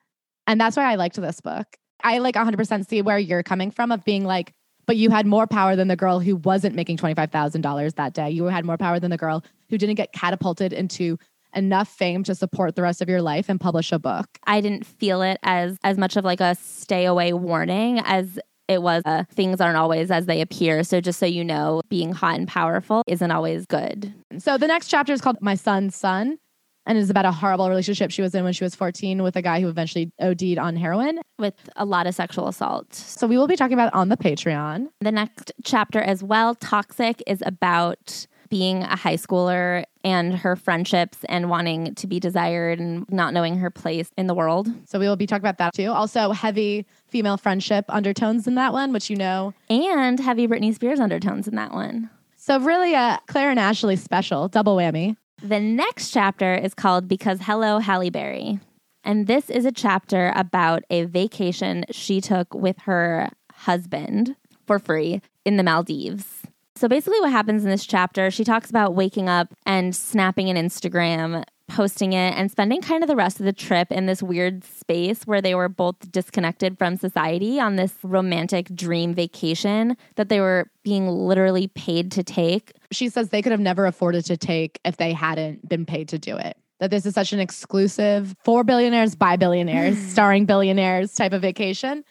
S1: And that's why I liked this book. I like 100% see where you're coming from of being like, but you had more power than the girl who wasn't making $25,000 that day. You had more power than the girl who didn't get catapulted into enough fame to support the rest of your life and publish a book.
S2: I didn't feel it as as much of like a stay away warning as it was a, things aren't always as they appear. So just so you know, being hot and powerful isn't always good.
S1: So the next chapter is called My Son's Son and is about a horrible relationship she was in when she was 14 with a guy who eventually OD'd on heroin
S2: with a lot of sexual assault.
S1: So we will be talking about on the Patreon.
S2: The next chapter as well, Toxic is about being a high schooler and her friendships and wanting to be desired and not knowing her place in the world.
S1: So we will be talking about that too. Also, heavy female friendship undertones in that one, which you know.
S2: And heavy Britney Spears undertones in that one.
S1: So really a Claire and Ashley special, double whammy.
S2: The next chapter is called Because Hello, Halle Berry. And this is a chapter about a vacation she took with her husband for free in the Maldives. So basically, what happens in this chapter, she talks about waking up and snapping an Instagram, posting it, and spending kind of the rest of the trip in this weird space where they were both disconnected from society on this romantic dream vacation that they were being literally paid to take.
S1: She says they could have never afforded to take if they hadn't been paid to do it that this is such an exclusive for billionaires by billionaires, starring billionaires type of vacation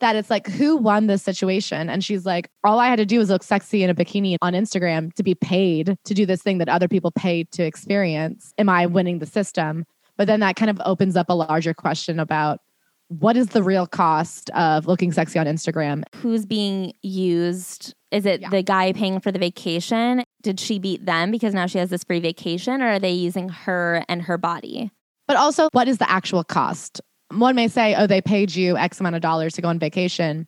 S1: that it's like, who won this situation? And she's like, all I had to do was look sexy in a bikini on Instagram to be paid to do this thing that other people paid to experience. Am I winning the system? But then that kind of opens up a larger question about what is the real cost of looking sexy on Instagram?
S2: Who's being used? Is it yeah. the guy paying for the vacation? Did she beat them because now she has this free vacation, or are they using her and her body?
S1: But also, what is the actual cost? One may say, oh, they paid you X amount of dollars to go on vacation.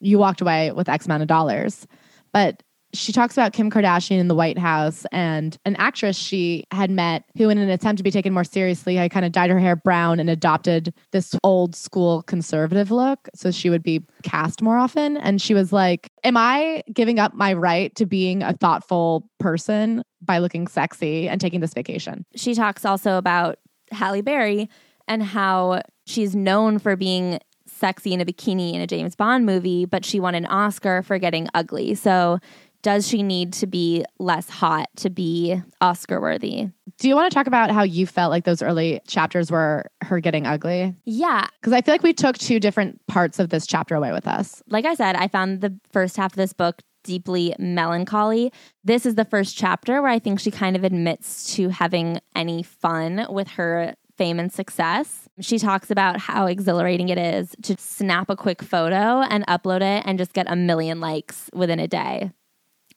S1: You walked away with X amount of dollars. But she talks about Kim Kardashian in the White House and an actress she had met who, in an attempt to be taken more seriously, had kind of dyed her hair brown and adopted this old school conservative look. So she would be cast more often. And she was like, Am I giving up my right to being a thoughtful person by looking sexy and taking this vacation?
S2: She talks also about Halle Berry and how she's known for being sexy in a bikini in a James Bond movie, but she won an Oscar for getting ugly. So does she need to be less hot to be Oscar worthy?
S1: Do you want to talk about how you felt like those early chapters were her getting ugly?
S2: Yeah.
S1: Because I feel like we took two different parts of this chapter away with us.
S2: Like I said, I found the first half of this book deeply melancholy. This is the first chapter where I think she kind of admits to having any fun with her fame and success. She talks about how exhilarating it is to snap a quick photo and upload it and just get a million likes within a day.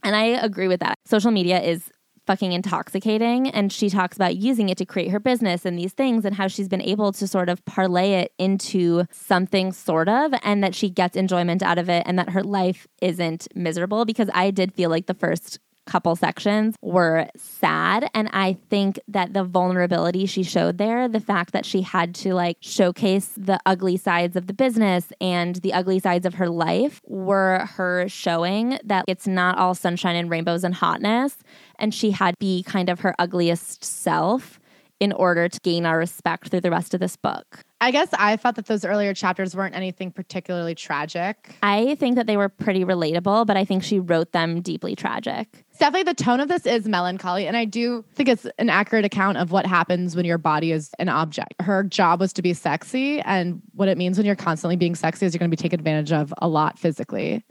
S2: And I agree with that. Social media is fucking intoxicating. And she talks about using it to create her business and these things and how she's been able to sort of parlay it into something sort of and that she gets enjoyment out of it and that her life isn't miserable. Because I did feel like the first couple sections were sad. And I think that the vulnerability she showed there, the fact that she had to like showcase the ugly sides of the business and the ugly sides of her life, were her showing that it's not all sunshine and rainbows and hotness. And she had to be kind of her ugliest self in order to gain our respect through the rest of this book.
S1: I guess I thought that those earlier chapters weren't anything particularly tragic.
S2: I think that they were pretty relatable, but I think she wrote them deeply tragic.
S1: Definitely the tone of this is melancholy. And I do think it's an accurate account of what happens when your body is an object. Her job was to be sexy. And what it means when you're constantly being sexy is you're going to be taken advantage of a lot physically.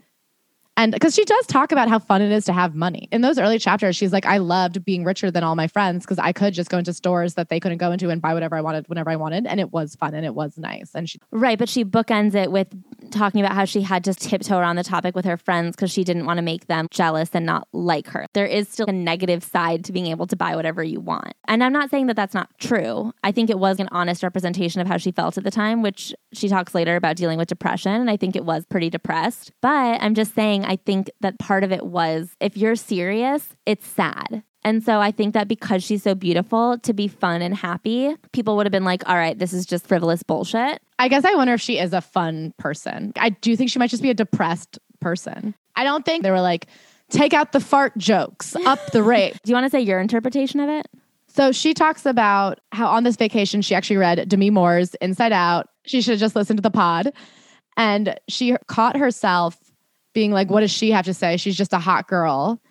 S1: And because she does talk about how fun it is to have money. In those early chapters, she's like, I loved being richer than all my friends because I could just go into stores that they couldn't go into and buy whatever I wanted whenever I wanted. And it was fun and it was nice. And she
S2: Right, but she bookends it with talking about how she had to tiptoe around the topic with her friends because she didn't want to make them jealous and not like her. There is still a negative side to being able to buy whatever you want. And I'm not saying that that's not true. I think it was an honest representation of how she felt at the time, which she talks later about dealing with depression. And I think it was pretty depressed. But I'm just saying, I think that part of it was if you're serious, it's sad. And so I think that because she's so beautiful, to be fun and happy, people would have been like, all right, this is just frivolous bullshit.
S1: I guess I wonder if she is a fun person. I do think she might just be a depressed person. I don't think they were like, take out the fart jokes, up the rate.
S2: Do you want to say your interpretation of it?
S1: So she talks about how on this vacation she actually read Demi Moore's Inside Out. She should have just listened to the pod. And she caught herself being like, what does she have to say? She's just a hot girl.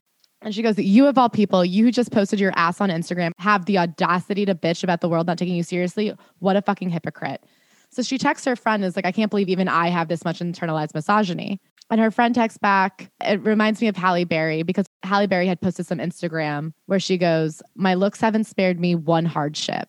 S1: And she goes, You of all people, you who just posted your ass on Instagram, have the audacity to bitch about the world not taking you seriously. What a fucking hypocrite. So she texts her friend, is like, I can't believe even I have this much internalized misogyny. And her friend texts back, it reminds me of Halle Berry because Halle Berry had posted some Instagram where she goes, My looks haven't spared me one hardship.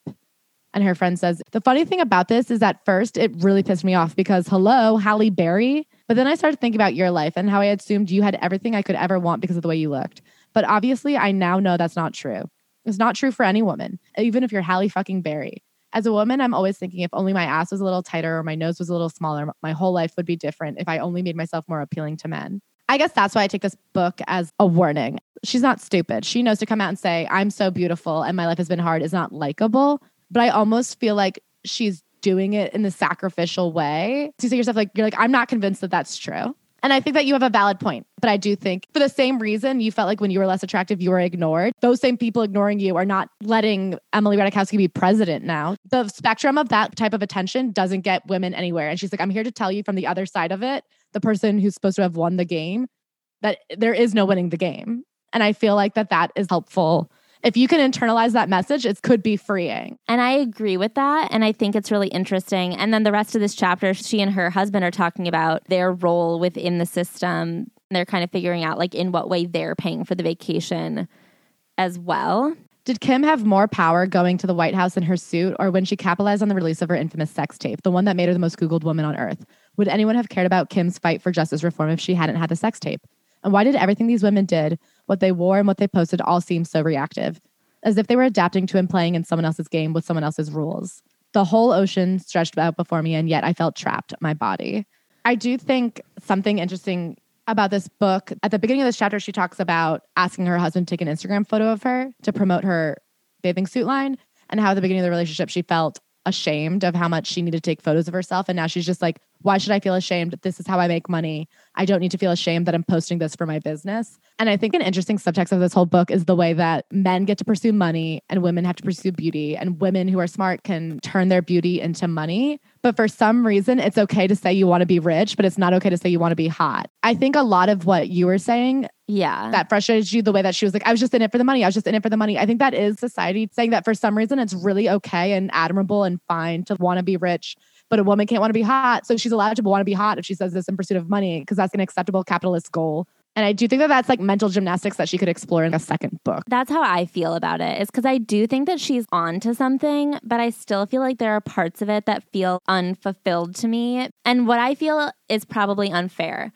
S1: And her friend says, The funny thing about this is at first it really pissed me off because, hello, Halle Berry. But then I started thinking about your life and how I assumed you had everything I could ever want because of the way you looked. But obviously, I now know that's not true. It's not true for any woman, even if you're Halle fucking Berry. As a woman, I'm always thinking if only my ass was a little tighter or my nose was a little smaller, my whole life would be different if I only made myself more appealing to men. I guess that's why I take this book as a warning. She's not stupid. She knows to come out and say, I'm so beautiful and my life has been hard is not likable. But I almost feel like she's doing it in the sacrificial way. So you say yourself, like, you're like, I'm not convinced that that's true. And I think that you have a valid point. But I do think for the same reason you felt like when you were less attractive, you were ignored. Those same people ignoring you are not letting Emily Ratajkowski be president now. The spectrum of that type of attention doesn't get women anywhere. And she's like, I'm here to tell you from the other side of it, the person who's supposed to have won the game, that there is no winning the game. And I feel like that that is helpful if you can internalize that message, it could be freeing.
S2: And I agree with that. And I think it's really interesting. And then the rest of this chapter, she and her husband are talking about their role within the system. They're kind of figuring out, like, in what way they're paying for the vacation as well.
S1: Did Kim have more power going to the White House in her suit or when she capitalized on the release of her infamous sex tape, the one that made her the most Googled woman on earth? Would anyone have cared about Kim's fight for justice reform if she hadn't had the sex tape? And why did everything these women did what they wore and what they posted all seemed so reactive, as if they were adapting to and playing in someone else's game with someone else's rules. The whole ocean stretched out before me, and yet I felt trapped my body. I do think something interesting about this book. At the beginning of this chapter, she talks about asking her husband to take an Instagram photo of her to promote her bathing suit line, and how at the beginning of the relationship, she felt ashamed of how much she needed to take photos of herself. And now she's just like, why should I feel ashamed? This is how I make money. I don't need to feel ashamed that I'm posting this for my business. And I think an interesting subtext of this whole book is the way that men get to pursue money and women have to pursue beauty, and women who are smart can turn their beauty into money. But for some reason, it's okay to say you want to be rich, but it's not okay to say you want to be hot. I think a lot of what you were saying
S2: Yeah.
S1: that frustrated you the way that she was like, I was just in it for the money. I was just in it for the money. I think that is society saying that for some reason it's really okay and admirable and fine to want to be rich, but a woman can't want to be hot. So she's allowed to want to be hot if she says this in pursuit of money because that's an acceptable capitalist goal. And I do think that that's like mental gymnastics that she could explore in a second book.
S2: That's how I feel about it. Is because I do think that she's on to something, but I still feel like there are parts of it that feel unfulfilled to me. And what I feel is probably unfair.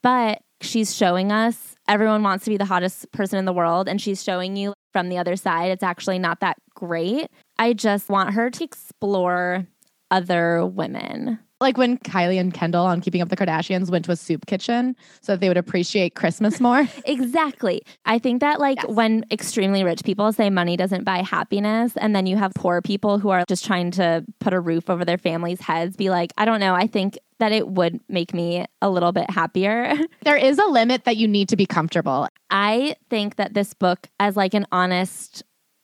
S2: But she's showing us everyone wants to be the hottest person in the world, and she's showing you from the other side it's actually not that great. I just want her to explore other women.
S1: Like when Kylie and Kendall on Keeping Up the Kardashians went to a soup kitchen so that they would appreciate Christmas more.
S2: Exactly. I think that like
S1: Yes.
S2: when extremely rich people say money doesn't buy happiness and then you have poor people who are just trying to put a roof over their families' heads be like, I don't know, I think that it would make me a little bit happier.
S1: there is a limit that you need to be comfortable.
S2: I think that this book as like an honest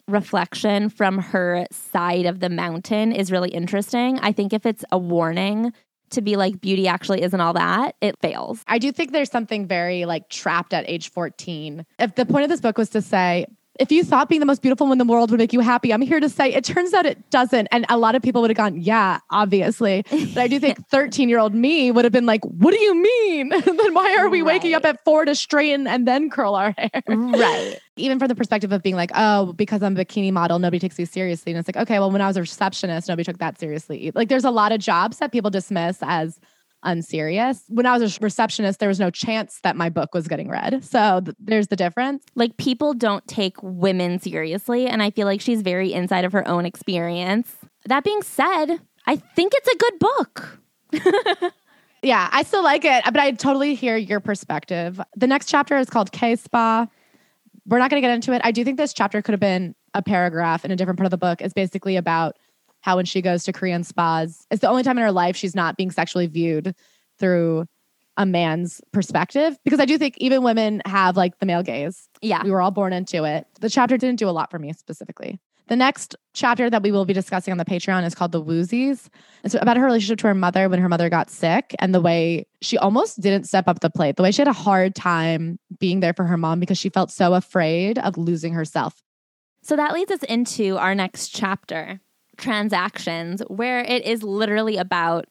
S2: reflection from her side of the mountain is really interesting. I think if it's a warning to be like beauty actually isn't all that, it fails.
S1: I do think there's something very like trapped at age 14. If the point of this book was to say, if you thought being the most beautiful woman in the world would make you happy, I'm here to say it turns out it doesn't. And a lot of people would have gone, yeah, obviously. But I do think 13 year old me would have been like, what do you mean? then why are we waking up at four to straighten and then curl our hair?
S2: Right.
S1: Even from the perspective of being like, oh, because I'm a bikini model, nobody takes you seriously. And it's like, okay, well, when I was a receptionist, nobody took that seriously. Like, there's a lot of jobs that people dismiss as unserious. When I was a receptionist, there was no chance that my book was getting read. So th- there's the difference.
S2: like people don't take women seriously and i feel like she's very inside of her own experience that being said i think it's a good book
S1: Yeah, I still like it, but I totally hear your perspective. The next chapter is called K Spa. we're not going to get into it. I do think this chapter could have been a paragraph in a different part of the book. It's basically about how when she goes to Korean spas, it's the only time in her life she's not being sexually viewed through a man's perspective. Because I do think even women have like the male gaze.
S2: Yeah.
S1: We were all born into it. The chapter didn't do a lot for me specifically. The next chapter that we will be discussing on the Patreon is called The Woozies. It's about her relationship to her mother when her mother got sick and the way she almost didn't step up the plate, the way she had a hard time being there for her mom because she felt so afraid of losing herself.
S2: So that leads us into our next chapter, transactions, where it is literally about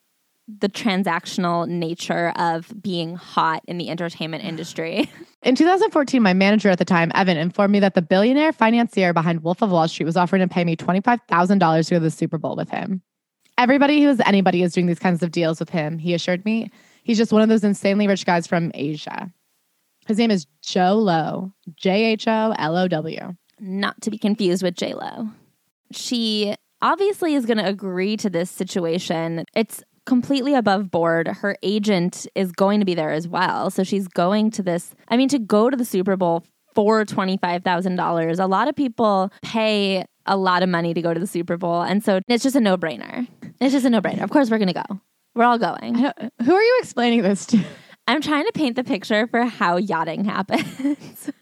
S2: the transactional nature of being hot in the entertainment industry.
S1: In 2014, my manager at the time, Evan, informed me that the billionaire financier behind Wolf of Wall Street was offering to pay me $25,000 to go to the Super Bowl with him. Everybody who is anybody is doing these kinds of deals with him, he assured me. He's just one of those insanely rich guys from Asia. His name is Jho Low, J H O L O W.
S2: Not to be confused with J Lo. She obviously is going to agree to this situation. It's completely above board. Her agent is going to be there as well. So she's going to this, I mean, to go to the Super Bowl for $25,000. A lot of people pay a lot of money to go to the Super Bowl. And so it's just a no brainer. It's just a no brainer. Of course, we're going to go. We're all going.
S1: Who are you explaining this to?
S2: I'm trying to paint the picture for how yachting happens.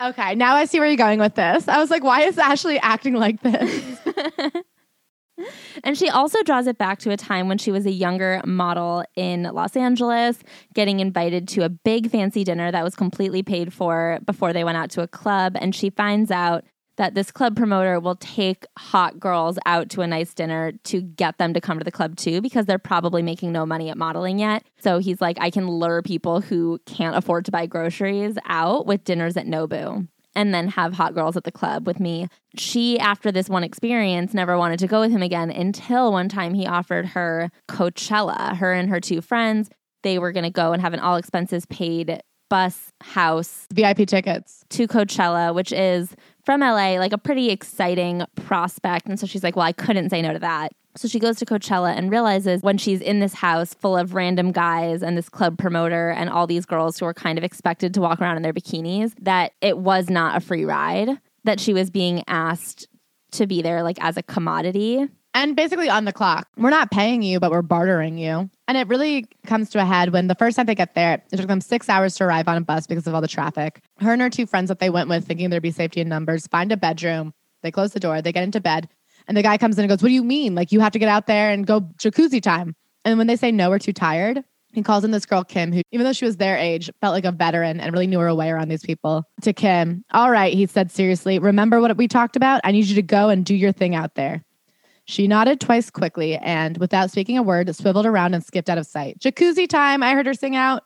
S1: Okay, now I see where you're going with this. I was like, why is Ashley acting like this?
S2: And she also draws it back to a time when she was a younger model in Los Angeles, getting invited to a big fancy dinner that was completely paid for before they went out to a club. And she finds out that this club promoter will take hot girls out to a nice dinner to get them to come to the club too, because they're probably making no money at modeling yet. So he's like, I can lure people who can't afford to buy groceries out with dinners at Nobu and then have hot girls at the club with me. She, after this one experience, never wanted to go with him again until one time he offered her Coachella, her and her two friends. They were going to go and have an all expenses paid bus house
S1: VIP tickets.
S2: to Coachella, which is from LA, like a pretty exciting prospect. And so she's like, Well, I couldn't say no to that. So she goes to Coachella and realizes when she's in this house full of random guys and this club promoter and all these girls who are kind of expected to walk around in their bikinis, that it was not a free ride, that she was being asked to be there like as a commodity.
S1: And basically on the clock. We're not paying you, but we're bartering you. And it really comes to a head when the first time they get there, it took them six hours to arrive on a bus because of all the traffic. Her and her two friends that they went with, thinking there'd be safety in numbers, find a bedroom. They close the door, they get into bed, and the guy comes in and goes, What do you mean? Like, you have to get out there and go jacuzzi time. And when they say no, we're too tired, he calls in this girl, Kim, who, even though she was their age, felt like a veteran and really knew her way around these people. To Kim, All right, he said seriously, remember what we talked about? I need you to go and do your thing out there. She nodded twice quickly and, without speaking a word, swiveled around and skipped out of sight. Jacuzzi time, I heard her sing out.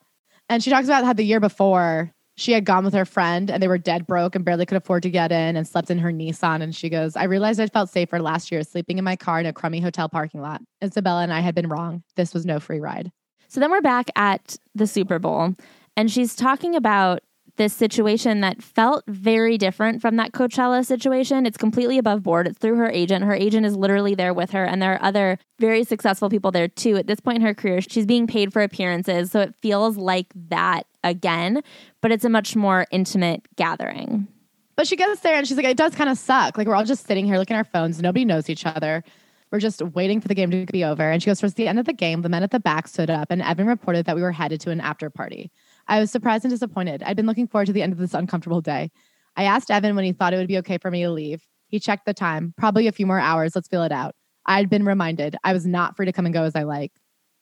S1: And she talks about how the year before she had gone with her friend and they were dead broke and barely could afford to get in and slept in her Nissan. And she goes, I realized I felt safer last year sleeping in my car in a crummy hotel parking lot. Isabella and I had been wrong. This was no free ride.
S2: So then we're back at the Super Bowl, and she's talking about this situation that felt very different from that Coachella situation. It's completely above board. It's through her agent. Her agent is literally there with her, and there are other very successful people there too. At this point in her career, she's being paid for appearances, so it feels like that again, but it's a much more intimate gathering.
S1: But she gets there and she's like, it does kind of suck. Like, we're all just sitting here looking at our phones. Nobody knows each other. We're just waiting for the game to be over. And she goes, towards the end of the game, the men at the back stood up and Evan reported that we were headed to an after party. I was surprised and disappointed. I'd been looking forward to the end of this uncomfortable day. I asked Evan when he thought it would be okay for me to leave. He checked the time, probably a few more hours. Let's feel it out. I'd been reminded I was not free to come and go as I like.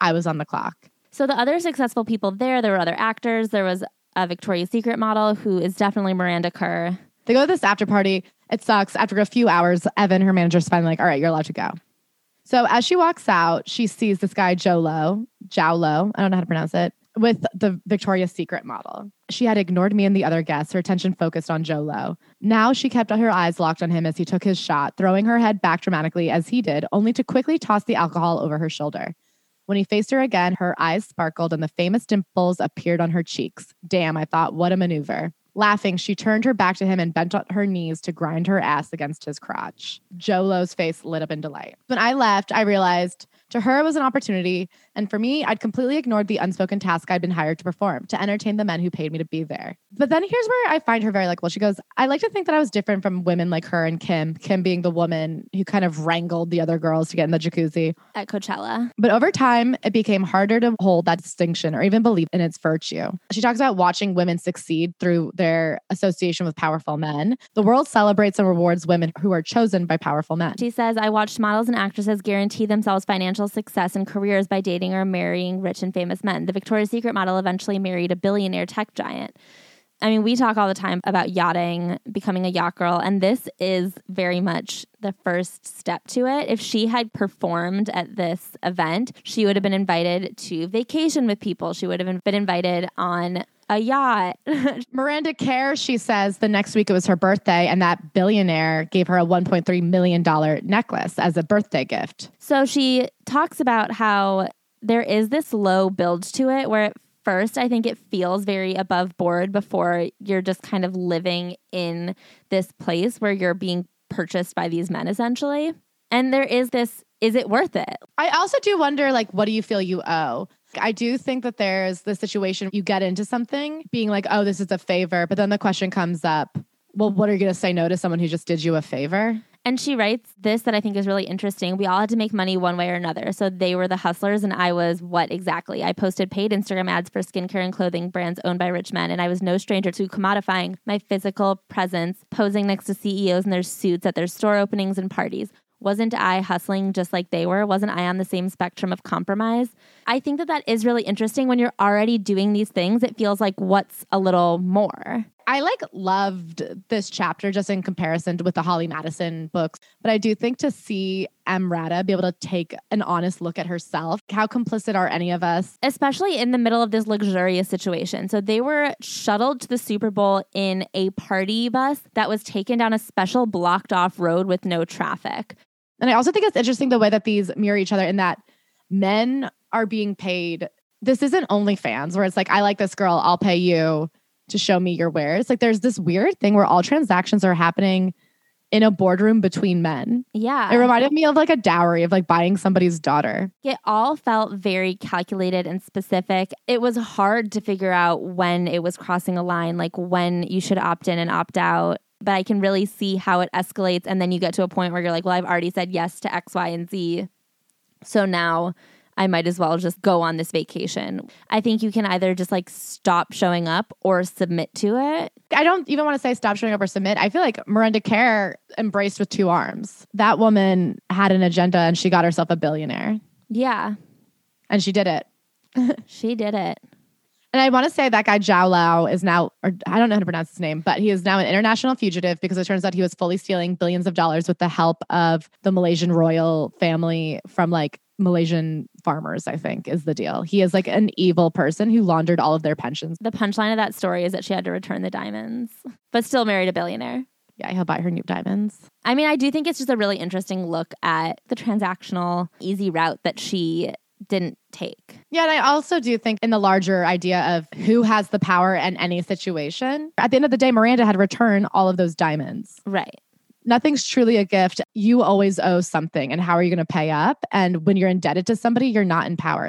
S1: I was on the clock.
S2: So the other successful people there, there were other actors. There was a Victoria's Secret model who is definitely Miranda Kerr.
S1: They go to this after party. It sucks. After a few hours, Evan, her manager's finally like, all right, you're allowed to go. So as she walks out, she sees this guy, Jho Low, Jow Low, I don't know how to pronounce it, with the Victoria's Secret model. She had ignored me and the other guests, her attention focused on Jho Low. Now she kept her eyes locked on him as he took his shot, throwing her head back dramatically as he did, only to quickly toss the alcohol over her shoulder. When he faced her again, her eyes sparkled and the famous dimples appeared on her cheeks. Damn, I thought, what a maneuver. Laughing, she turned her back to him and bent on her knees to grind her ass against his crotch. Jho Low's face lit up in delight. When I left, I realized To her, it was an opportunity. And for me, I'd completely ignored the unspoken task I'd been hired to perform to entertain the men who paid me to be there. But then here's where I find her very like, well, she goes, I like to think that I was different from women like her and Kim, Kim being the woman who kind of wrangled the other girls to get in the jacuzzi.
S2: At Coachella.
S1: But over time, it became harder to hold that distinction or even believe in its virtue. She talks about watching women succeed through their association with powerful men. The world celebrates and rewards women who are chosen by powerful men.
S2: She says, I watched models and actresses guarantee themselves financial success and careers by dating or marrying rich and famous men. The Victoria's Secret model eventually married a billionaire tech giant. I mean, we talk all the time about yachting, becoming a yacht girl, and this is very much the first step to it. If she had performed at this event, she would have been invited to vacation with people. She would have been invited on a yacht.
S1: Miranda Kerr, she says the next week it was her birthday, and that billionaire gave her a $1.3 million necklace as a birthday gift.
S2: So she talks about how there is this low build to it where at first I think it feels very above board before you're just kind of living in this place where you're being purchased by these men essentially. And there is this is it worth it?
S1: I also do wonder like what do you feel you owe? I do think that there's the situation you get into something being like, oh, this is a favor. But then the question comes up, well, what are you going to say no to someone who just did you a favor?
S2: And she writes this that I think is really interesting. We all had to make money one way or another. So they were the hustlers, and I was what exactly? I posted paid Instagram ads for skincare and clothing brands owned by rich men, and I was no stranger to commodifying my physical presence, posing next to CEOs in their suits at their store openings and parties. Wasn't I hustling just like they were? Wasn't I on the same spectrum of compromise? I think that that is really interesting when you're already doing these things. It feels like what's a little more.
S1: I like loved this chapter just in comparison with the Holly Madison books. But I do think to see Emrata be able to take an honest look at herself, how complicit are any of us?
S2: Especially in the middle of this luxurious situation. So they were shuttled to the Super Bowl in a party bus that was taken down a special blocked off road with no traffic.
S1: And I also think it's interesting the way that these mirror each other in that men are being paid. This isn't OnlyFans where it's like, I like this girl, I'll pay you to show me your wares. Like there's this weird thing where all transactions are happening in a boardroom between men.
S2: Yeah.
S1: It reminded me of like a dowry of like buying somebody's daughter.
S2: It all felt very calculated and specific. It was hard to figure out when it was crossing a line, like when you should opt in and opt out but I can really see how it escalates. And then you get to a point where you're like, well, I've already said yes to X, Y, and Z. So now I might as well just go on this vacation. I think you can either just like stop showing up or submit to it.
S1: I don't even want to say stop showing up or submit. I feel like Miranda Kerr embraced with two arms. That woman had an agenda and she got herself a billionaire.
S2: Yeah.
S1: And she did it.
S2: she did it.
S1: And I want to say that guy Zhao Lao is now, or I don't know how to pronounce his name, but he is now an international fugitive because it turns out he was fully stealing billions of dollars with the help of the Malaysian royal family from like Malaysian farmers, I think is the deal. He is like an evil person who laundered all of their pensions.
S2: The punchline of that story is that she had to return the diamonds, but still married a billionaire.
S1: Yeah, he'll buy her new diamonds.
S2: I mean, I do think it's just a really interesting look at the transactional, easy route that she didn't take.
S1: Yeah, and I also do think in the larger idea of who has the power in any situation. At the end of the day, Miranda had to return all of those diamonds.
S2: Right.
S1: Nothing's truly a gift. You always owe something. And how are you going to pay up? And when you're indebted to somebody, you're not in power.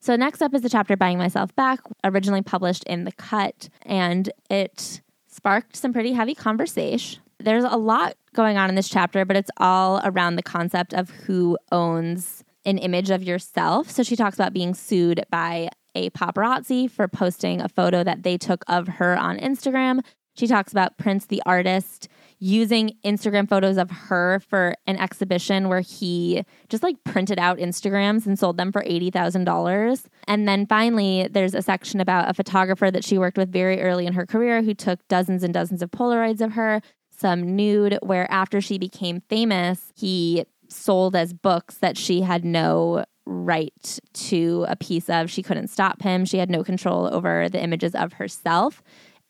S2: So, next up is the chapter Buying Myself Back, originally published in The Cut. And it sparked some pretty heavy conversation. There's a lot going on in this chapter, but it's all around the concept of who owns an image of yourself. So she talks about being sued by a paparazzi for posting a photo that they took of her on Instagram. She talks about Prince the artist using Instagram photos of her for an exhibition where he just like printed out Instagrams and sold them for $80,000. And then finally, there's a section about a photographer that she worked with very early in her career who took dozens and dozens of Polaroids of her, some nude, where after she became famous, he sold as books that she had no right to a piece of. She couldn't stop him. She had no control over the images of herself.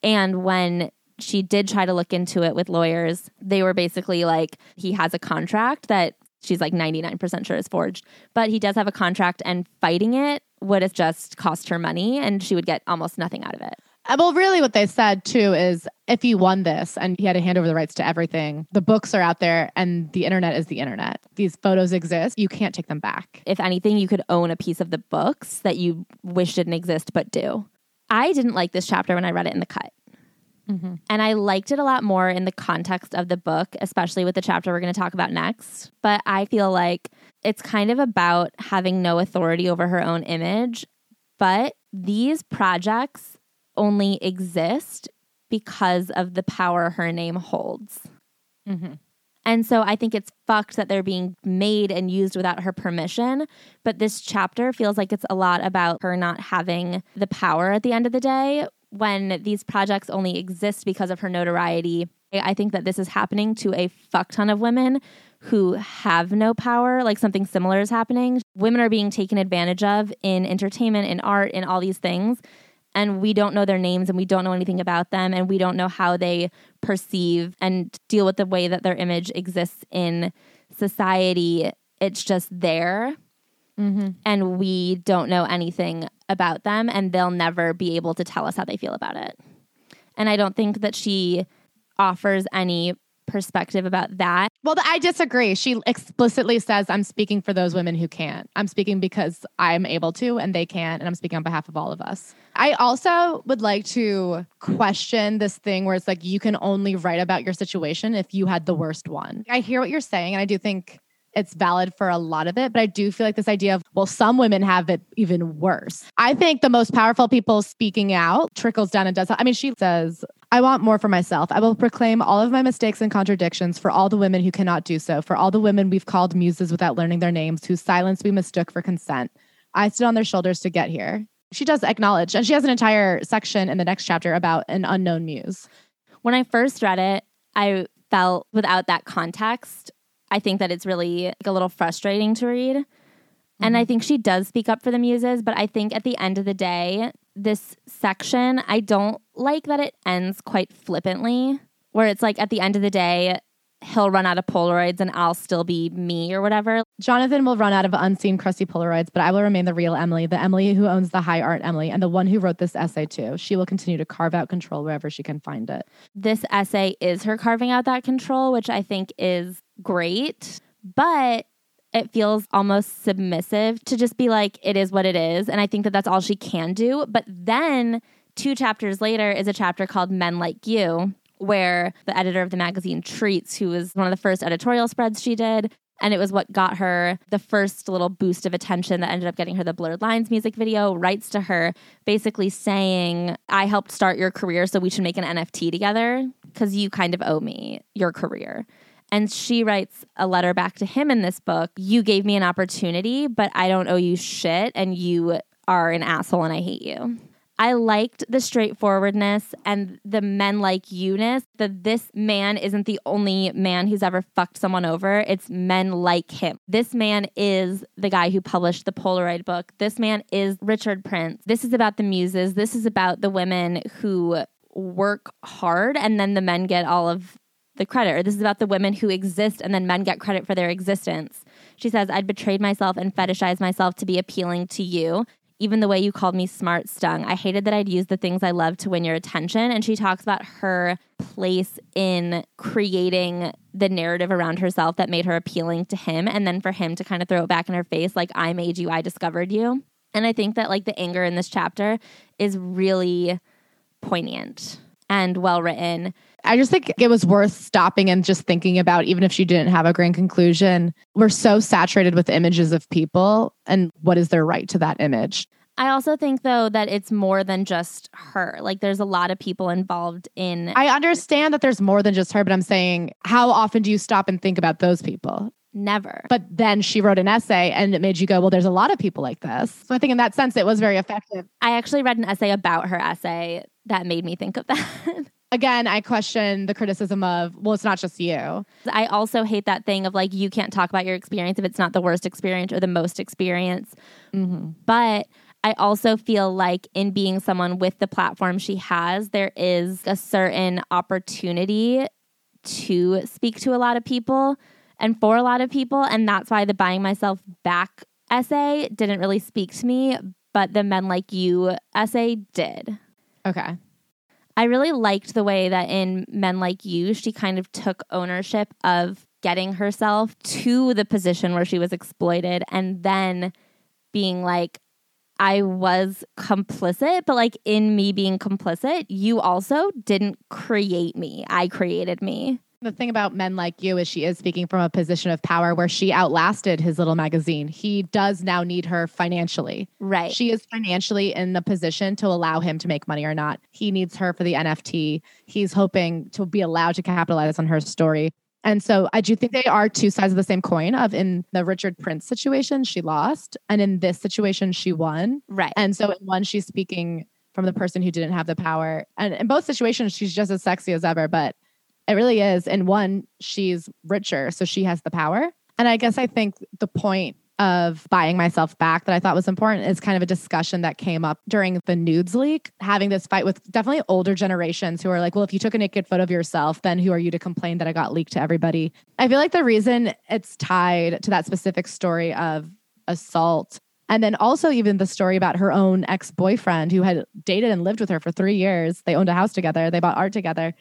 S2: And when she did try to look into it with lawyers, they were basically like, he has a contract that she's like 99% sure is forged, but he does have a contract and fighting it would have just cost her money and she would get almost nothing out of it.
S1: Uh, Well, really, what they said too is if he won this and he had to hand over the rights to everything, the books are out there and the internet is the internet. These photos exist. You can't take them back.
S2: If anything, you could own a piece of the books that you wish didn't exist but do. I didn't like this chapter when I read it in the cut. Mm-hmm. And I liked it a lot more in the context of the book, especially with the chapter we're going to talk about next. But I feel like it's kind of about having no authority over her own image. But these projects only exist because of the power her name holds. Mm-hmm. And so I think it's fucked that they're being made and used without her permission. But this chapter feels like it's a lot about her not having the power at the end of the day when these projects only exist because of her notoriety. I think that this is happening to a fuck ton of women who have no power, like something similar is happening. Women are being taken advantage of in entertainment, in art, in all these things. And we don't know their names and we don't know anything about them and we don't know how they perceive and deal with the way that their image exists in society. It's just there. Mm-hmm. And we don't know anything about them and they'll never be able to tell us how they feel about it. And I don't think that she offers any perspective about that.
S1: Well, I disagree. She explicitly says, I'm speaking for those women who can't. I'm speaking because I'm able to and they can't. And I'm speaking on behalf of all of us. I also would like to question this thing where it's like you can only write about your situation if you had the worst one. I hear what you're saying. And I do think it's valid for a lot of it, but I do feel like this idea of, well, some women have it even worse. I think the most powerful people speaking out trickles down and does. I mean, she says, I want more for myself. I will proclaim all of my mistakes and contradictions for all the women who cannot do so, for all the women we've called muses without learning their names, whose silence we mistook for consent. I stood on their shoulders to get here. She does acknowledge, and she has an entire section in the next chapter about an unknown muse.
S2: When I first read it, I felt without that context, I think that it's really like a little frustrating to read. And I mm-hmm. think she does speak up for the muses, but I think at the end of the day, this section, I don't like that it ends quite flippantly, where it's like at the end of the day, he'll run out of Polaroids and I'll still be me or whatever.
S1: Jonathan will run out of unseen, crusty Polaroids, but I will remain the real Emily, the Emily who owns the high art Emily, and the one who wrote this essay too. She will continue to carve out control wherever she can find it.
S2: This essay is her carving out that control, which I think is great, but it feels almost submissive to just be like, it is what it is. And I think that that's all she can do. But then two chapters later is a chapter called Men Like You, where the editor of the magazine Treats, who was one of the first editorial spreads she did, and it was what got her the first little boost of attention that ended up getting her the Blurred Lines music video, writes to her basically saying, I helped start your career, so we should make an NFT together because you kind of owe me your career. And she writes a letter back to him in this book You gave me an opportunity, but I don't owe you shit, and you are an asshole, and I hate you. I liked the straightforwardness and the men like you-ness that this man isn't the only man who's ever fucked someone over. It's men like him. This man is the guy who published the Polaroid book. This man is Richard Prince. This is about the muses. This is about the women who work hard and then the men get all of the credit. Or this is about the women who exist and then men get credit for their existence. She says, I'd betrayed myself and fetishized myself to be appealing to you. Even the way you called me smart stung. I hated that I'd use the things I love to win your attention. And she talks about her place in creating the narrative around herself that made her appealing to him. And then for him to kind of throw it back in her face, like, I made you, I discovered you. And I think that, like, the anger in this chapter is really poignant and well written.
S1: I just think it was worth stopping and just thinking about, even if she didn't have a grand conclusion. We're so saturated with images of people and what is their right to that image.
S2: I also think, though, that it's more than just her. Like, there's a lot of people involved in.
S1: I understand that there's more than just her, but I'm saying, how often do you stop and think about those people?
S2: Never.
S1: But then she wrote an essay and it made you go, well, there's a lot of people like this. So I think in that sense, it was very effective.
S2: I actually read an essay about her essay that made me think of that.
S1: Again, I question the criticism of, well, it's not just you.
S2: I also hate that thing of like, you can't talk about your experience if it's not the worst experience or the most experience. Mm-hmm. But I also feel like in being someone with the platform she has, there is a certain opportunity to speak to a lot of people and for a lot of people. And that's why the buying myself back essay didn't really speak to me, but the men like you essay did.
S1: Okay.
S2: I really liked the way that in Men Like You, she kind of took ownership of getting herself to the position where she was exploited and then being like, I was complicit, but like in me being complicit, you also didn't create me. I created me.
S1: The thing about men like you is she is speaking from a position of power where she outlasted his little magazine. He does now need her financially.
S2: Right.
S1: She is financially in the position to allow him to make money or not. He needs her for the NFT. He's hoping to be allowed to capitalize on her story. And so I do think they are two sides of the same coin of in the Richard Prince situation, she lost. And in this situation, she won.
S2: right.
S1: And so in one, she's speaking from the person who didn't have the power. And in both situations, she's just as sexy as ever, but it really is. And one, she's richer, so she has the power. And I guess I think the point of buying myself back that I thought was important is kind of a discussion that came up during the nudes leak, having this fight with definitely older generations who are like, well, if you took a naked photo of yourself, then who are you to complain that it got leaked to everybody? I feel like the reason it's tied to that specific story of assault and then also even the story about her own ex-boyfriend who had dated and lived with her for three years. They owned a house together. They bought art together.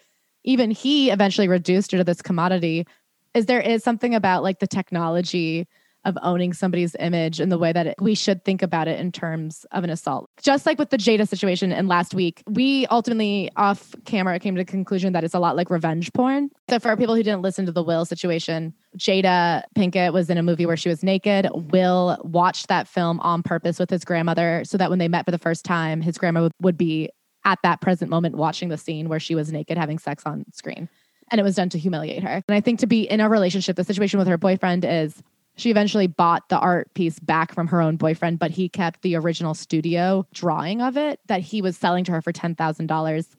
S1: Even he eventually reduced her to this commodity. Is there is something about like the technology of owning somebody's image and the way that it, we should think about it in terms of an assault. Just like with the Jada situation and last week, we ultimately off camera came to the conclusion that it's a lot like revenge porn. So for people who didn't listen to the Will situation, Jada Pinkett was in a movie where she was naked. Will watched that film on purpose with his grandmother so that when they met for the first time, his grandma would, would be at that present moment watching the scene where she was naked having sex on screen. And it was done to humiliate her. And I think to be in a relationship, the situation with her boyfriend is she eventually bought the art piece back from her own boyfriend, but he kept the original studio drawing of it that he was selling to her for $10,000.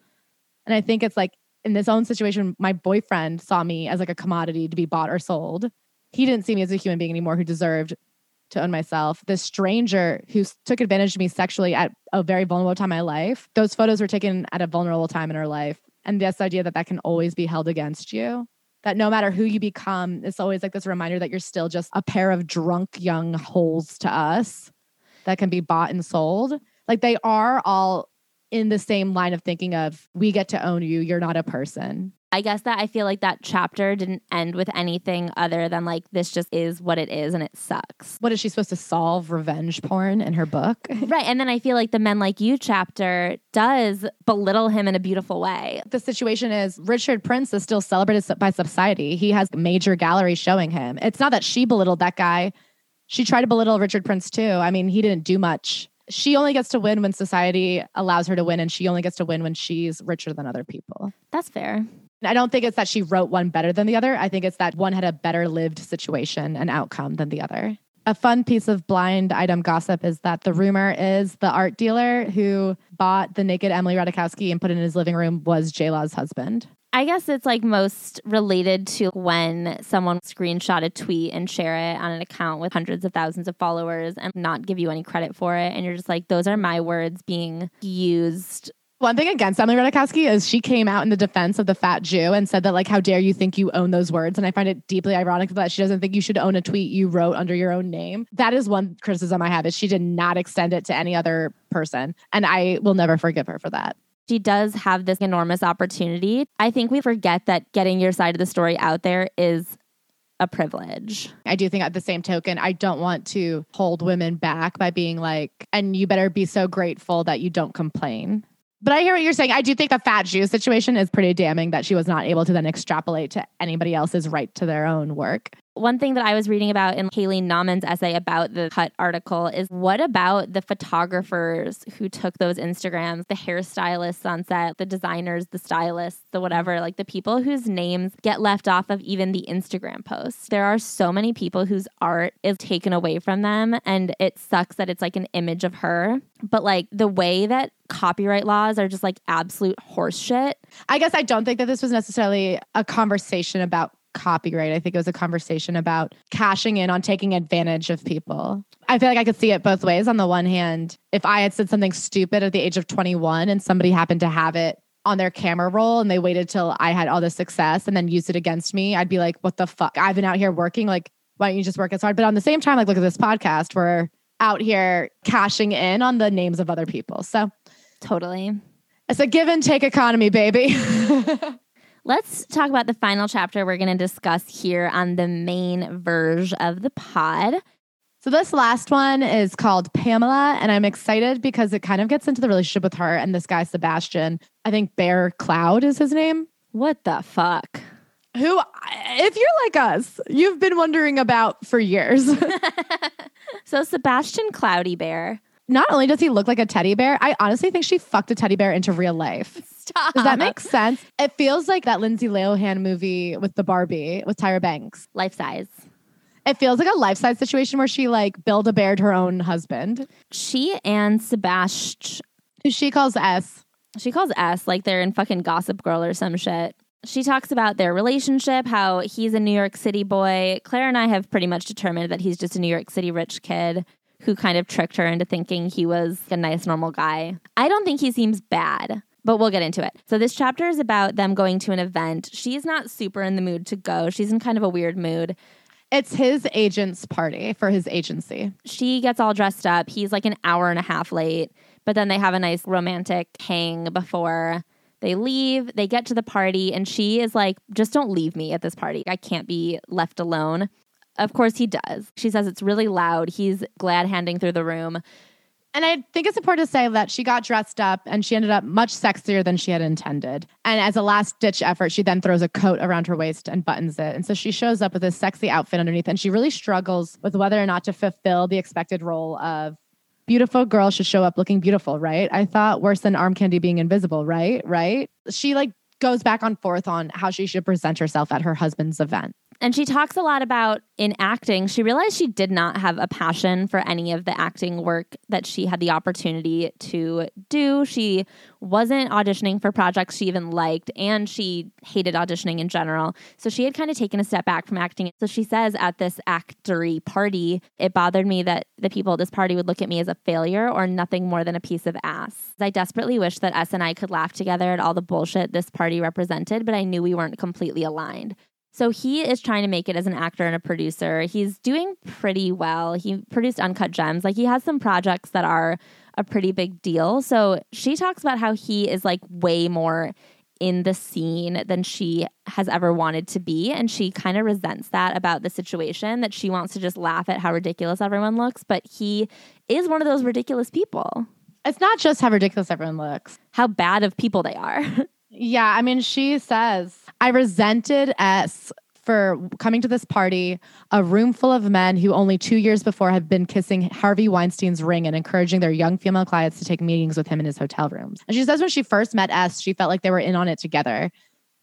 S1: And I think it's like in this own situation, my boyfriend saw me as like a commodity to be bought or sold. He didn't see me as a human being anymore who deserved to own myself. This stranger who took advantage of me sexually at a very vulnerable time in my life, those photos were taken at a vulnerable time in her life. And this idea that that can always be held against you that no matter who you become, it's always like this reminder that you're still just a pair of drunk young holes to us that can be bought and sold. Like they are all in the same line of thinking of we get to own you, you're not a person.
S2: I guess that I feel like that chapter didn't end with anything other than like this just is what it is and it sucks.
S1: What is she supposed to solve revenge porn in her book?
S2: Right. And then I feel like the Men Like You chapter does belittle him in a beautiful way.
S1: the situation is Richard Prince is still celebrated by society. He has major galleries showing him. It's not that she belittled that guy. She tried to belittle Richard Prince too. I mean, he didn't do much. She only gets to win when society allows her to win, and she only gets to win when she's richer than other people.
S2: That's fair.
S1: I don't think it's that she wrote one better than the other. I think it's that one had a better lived situation and outcome than the other. A fun piece of blind item gossip is that the rumor is the art dealer who bought the naked Emily Ratajkowski and put it in his living room was J Law's husband.
S2: I guess it's like most related to when someone screenshot a tweet and share it on an account with hundreds of thousands of followers and not give you any credit for it. And you're just like, those are my words being used.
S1: One thing against Emily Ratajkowski is she came out in the defense of the fat Jew and said that like, how dare you think you own those words? And I find it deeply ironic that she doesn't think you should own a tweet you wrote under your own name. That is one criticism I have is she did not extend it to any other person, and I will never forgive her for that.
S2: She does have this enormous opportunity. I think we forget that getting your side of the story out there is a privilege.
S1: I do think at the same token, I don't want to hold women back by being like, and you better be so grateful that you don't complain. But I hear what you're saying. I do think the fat Jew situation is pretty damning that she was not able to then extrapolate to anybody else's right to their own work.
S2: One thing that I was reading about in Kaylee Nauman's essay about the cut article is what about the photographers who took those Instagrams, the hairstylists on set, the designers, the stylists, the whatever, like the people whose names get left off of even the Instagram posts. There are so many people whose art is taken away from them, and it sucks that it's like an image of her. But like the way that copyright laws are just like absolute horseshit.
S1: I guess I don't think that this was necessarily a conversation about copyright. I think it was a conversation about cashing in on taking advantage of people. I feel like I could see it both ways. On the one hand, if I had said something stupid at the age of 21 and somebody happened to have it on their camera roll and they waited till I had all the success and then used it against me, I'd be like, what the fuck? I've been out here working. Like, why don't you just work as hard? But on the same time, like, look at this podcast. We're out here cashing in on the names of other people. So
S2: Totally.
S1: It's a give and take economy, baby.
S2: Let's talk about the final chapter we're going to discuss here on the main verge of the pod.
S1: So this last one is called Pamela, and I'm excited because it kind of gets into the relationship with her and this guy Sebastian. I think Bear Cloud is his name.
S2: What the fuck?
S1: Who, if you're like us, you've been wondering about for years.
S2: so Sebastian Cloudy Bear.
S1: Not only does he look like a teddy bear, I honestly think she fucked a teddy bear into real life.
S2: Stop.
S1: Does that make sense? It feels like that Lindsay Lohan movie with the Barbie with Tyra Banks.
S2: Life size.
S1: It feels like a life size situation where she like build a bear her own husband.
S2: She and Sebastian,
S1: who she calls S.
S2: She calls S like they're in fucking Gossip Girl or some shit. She talks about their relationship, how he's a New York City boy. Claire and I have pretty much determined that he's just a New York City rich kid who kind of tricked her into thinking he was a nice, normal guy. I don't think he seems bad, but we'll get into it. So, this chapter is about them going to an event. She's not super in the mood to go, she's in kind of a weird mood.
S1: It's his agent's party for his agency.
S2: She gets all dressed up. He's like an hour and a half late, but then they have a nice romantic hang before they leave, they get to the party, and she is like, just don't leave me at this party. I can't be left alone. Of course, he does. She says it's really loud. He's glad handing through the room.
S1: And I think it's important to say that she got dressed up and she ended up much sexier than she had intended. And as a last ditch effort, she then throws a coat around her waist and buttons it. And so she shows up with this sexy outfit underneath. And she really struggles with whether or not to fulfill the expected role of beautiful girl should show up looking beautiful, right? I thought worse than arm candy being invisible, right? Right? She like goes back and forth on how she should present herself at her husband's event.
S2: And she talks a lot about in acting, she realized she did not have a passion for any of the acting work that she had the opportunity to do. She wasn't auditioning for projects she even liked, and she hated auditioning in general. So she had kind of taken a step back from acting. So she says at this actory party, it bothered me that the people at this party would look at me as a failure or nothing more than a piece of ass. I desperately wish that S and I could laugh together at all the bullshit this party represented, but I knew we weren't completely aligned. So he is trying to make it as an actor and a producer. He's doing pretty well. He produced Uncut Gems. Like he has some projects that are a pretty big deal. So she talks about how he is like way more in the scene than she has ever wanted to be. And she kind of resents that about the situation, that she wants to just laugh at how ridiculous everyone looks. But he is one of those ridiculous people.
S1: It's not just how ridiculous everyone looks,
S2: how bad of people they are.
S1: Yeah, I mean, she says, I resented S for coming to this party, a room full of men who only two years before had been kissing Harvey Weinstein's ring and encouraging their young female clients to take meetings with him in his hotel rooms. And she says when she first met S, she felt like they were in on it together.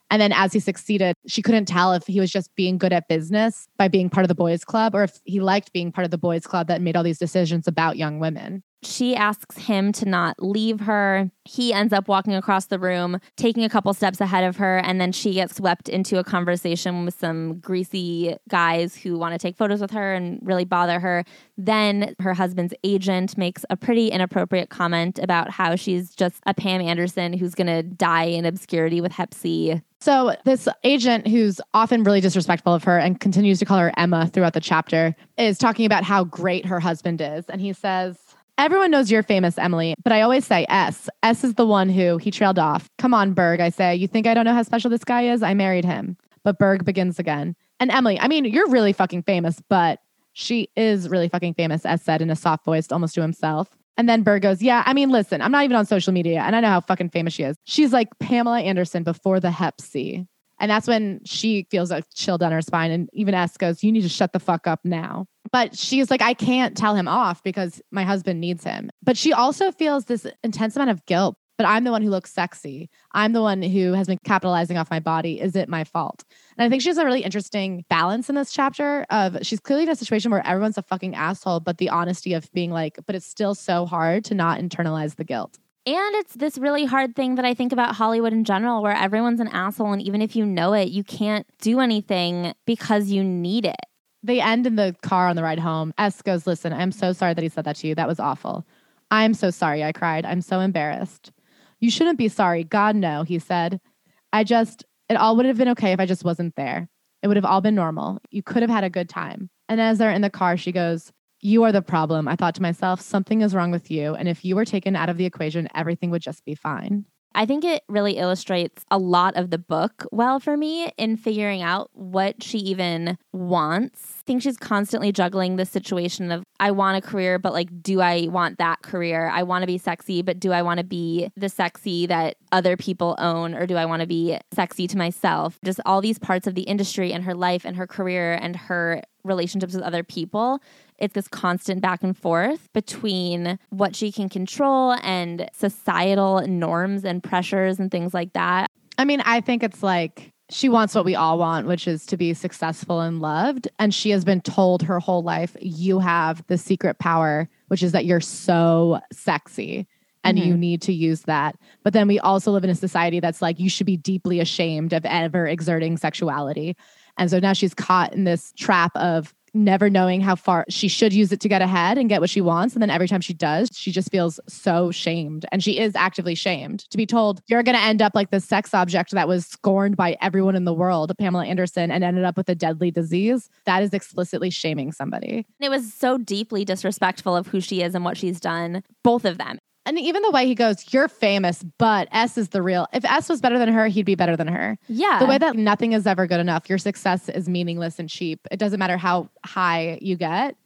S1: And then as he succeeded, she couldn't tell if he was just being good at business by being part of the boys' club or if he liked being part of the boys' club that made all these decisions about young women.
S2: She asks him to not leave her. He ends up walking across the room, taking a couple steps ahead of her, and then she gets swept into a conversation with some greasy guys who want to take photos with her and really bother her. Then her husband's agent makes a pretty inappropriate comment about how she's just a Pam Anderson who's going to die in obscurity with Hep C.
S1: So, this agent who's often really disrespectful of her and continues to call her Emma throughout the chapter is talking about how great her husband is. And he says, Everyone knows you're famous, Emily, but I always say S. S is the one who he trailed off. Come on, Berg, I say. You think I don't know how special this guy is? I married him. But Berg begins again. And Emily, I mean, you're really fucking famous, but she is really fucking famous, S said in a soft voice, almost to himself. And then Berg goes, Yeah, I mean, listen, I'm not even on social media and I know how fucking famous she is. She's like Pamela Anderson before the Hep C. And that's when she feels a chill down her spine. And even S goes, You need to shut the fuck up now. But she's like, I can't tell him off because my husband needs him. But she also feels this intense amount of guilt. But I'm the one who looks sexy. I'm the one who has been capitalizing off my body. Is it my fault? And I think she has a really interesting balance in this chapter of she's clearly in a situation where everyone's a fucking asshole, but the honesty of being like, but it's still so hard to not internalize the guilt.
S2: And it's this really hard thing that I think about Hollywood in general, where everyone's an asshole. And even if you know it, you can't do anything because you need it.
S1: They end in the car on the ride home. S goes, Listen, I'm so sorry that he said that to you. That was awful. I'm so sorry, I cried. I'm so embarrassed. You shouldn't be sorry. God, no, he said. I just, it all would have been okay if I just wasn't there. It would have all been normal. You could have had a good time. And as they're in the car, she goes, you are the problem. I thought to myself, something is wrong with you. And if you were taken out of the equation, everything would just be fine.
S2: I think it really illustrates a lot of the book well for me in figuring out what she even wants. I think she's constantly juggling the situation of I want a career, but like, do I want that career? I want to be sexy, but do I want to be the sexy that other people own, or do I want to be sexy to myself? Just all these parts of the industry and her life and her career and her relationships with other people it's this constant back and forth between what she can control and societal norms and pressures and things like that.
S1: I mean, I think it's like she wants what we all want, which is to be successful and loved. And she has been told her whole life, you have the secret power, which is that you're so sexy and mm-hmm. you need to use that. But then we also live in a society that's like, you should be deeply ashamed of ever exerting sexuality. And so now she's caught in this trap of never knowing how far she should use it to get ahead and get what she wants. And then every time she does, she just feels so shamed. And she is actively shamed to be told, you're going to end up like the sex object that was scorned by everyone in the world, Pamela Anderson, and ended up with a deadly disease. That is explicitly shaming somebody.
S2: It was so deeply disrespectful of who she is and what she's done, both of them.
S1: And even the way he goes, you're famous, but S is the real. If S was better than her, he'd be better than her.
S2: Yeah.
S1: The way that nothing is ever good enough. Your success is meaningless and cheap. It doesn't matter how high you get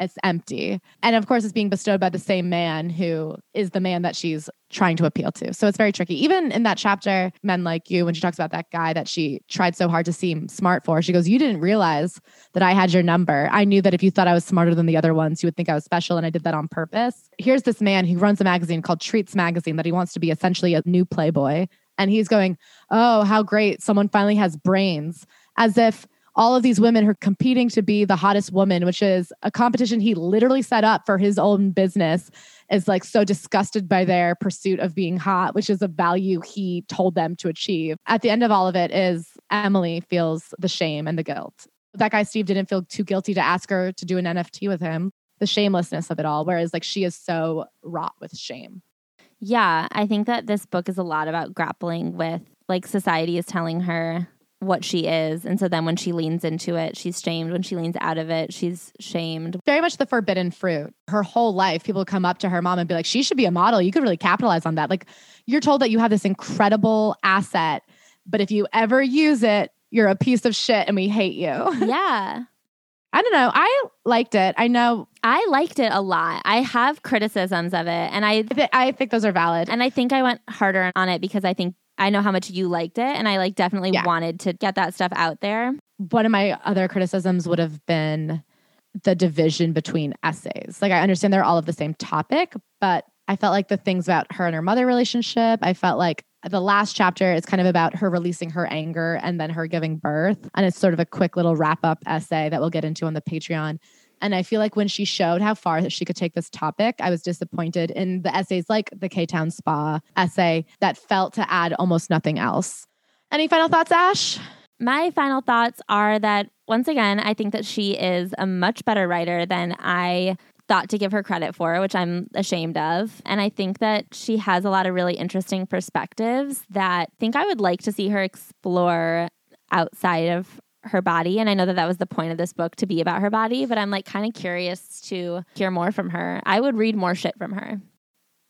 S1: it's empty. And of course, it's being bestowed by the same man who is the man that she's trying to appeal to. So it's very tricky. Even in that chapter, Men Like You, when she talks about that guy that she tried so hard to seem smart for, she goes, You didn't realize that I had your number. I knew that if you thought I was smarter than the other ones, you would think I was special. And I did that on purpose. Here's this man who runs a magazine called Treats Magazine that he wants to be essentially a new Playboy. And he's going, Oh, how great. Someone finally has brains. As if all of these women who are competing to be the hottest woman, which is a competition he literally set up for his own business, is like so disgusted by their pursuit of being hot, which is a value he told them to achieve. At the end of all of it is Emily feels the shame and the guilt. That guy Steve didn't feel too guilty to ask her to do an NFT with him. The shamelessness of it all, whereas like she is so wrought with shame.
S2: Yeah, I think that this book is a lot about grappling with like society is telling her what she is. And so then when she leans into it, she's shamed. When she leans out of it, she's shamed.
S1: Very much the forbidden fruit. Her whole life, people come up to her mom and be like, she should be a model. You could really capitalize on that. Like, you're told that you have this incredible asset, but if you ever use it, you're a piece of shit and we hate you.
S2: Yeah.
S1: I don't know. I liked it. I know
S2: I liked it a lot. I have criticisms of it, and I
S1: th- I think those are valid.
S2: And I think I went harder on it because I think I know how much you liked it, and I like definitely yeah. wanted to get that stuff out there.
S1: One of my other criticisms would have been the division between essays. Like, I understand they're all of the same topic, but I felt like the things about her and her mother relationship, I felt like the last chapter is kind of about her releasing her anger and then her giving birth. And it's sort of a quick little wrap up essay that we'll get into on the Patreon. And I feel like when she showed how far she could take this topic, I was disappointed in the essays like the K Town Spa essay that felt to add almost nothing else. Any final thoughts, Ash?
S2: My final thoughts are that once again, I think that she is a much better writer than I thought to give her credit for, which I'm ashamed of. And I think that she has a lot of really interesting perspectives that I think I would like to see her explore outside of her body and i know that that was the point of this book to be about her body but i'm like kind of curious to hear more from her. I would read more shit from her.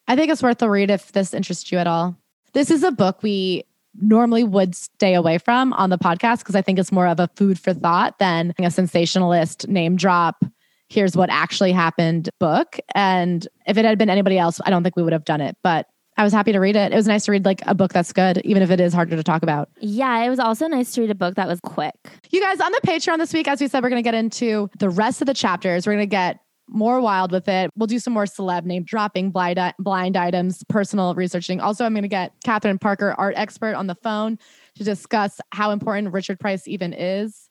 S1: I think it's worth the read if this interests you at all. This is a book we normally would stay away from on the podcast because i think it's more of a food for thought than a sensationalist name drop here's what actually happened book. And if it had been anybody else i don't think we would have done it. But I was happy to read it. It was nice to read like a book that's good, even if it is harder to talk about.
S2: Yeah, it was also nice to read a book that was quick.
S1: You guys, on the Patreon this week, as we said, we're going to get into the rest of the chapters. We're going to get more wild with it. We'll do some more celeb name dropping, blind, blind items, personal researching. Also, I'm going to get Catherine Parker, art expert, on the phone to discuss how important Richard Price even is.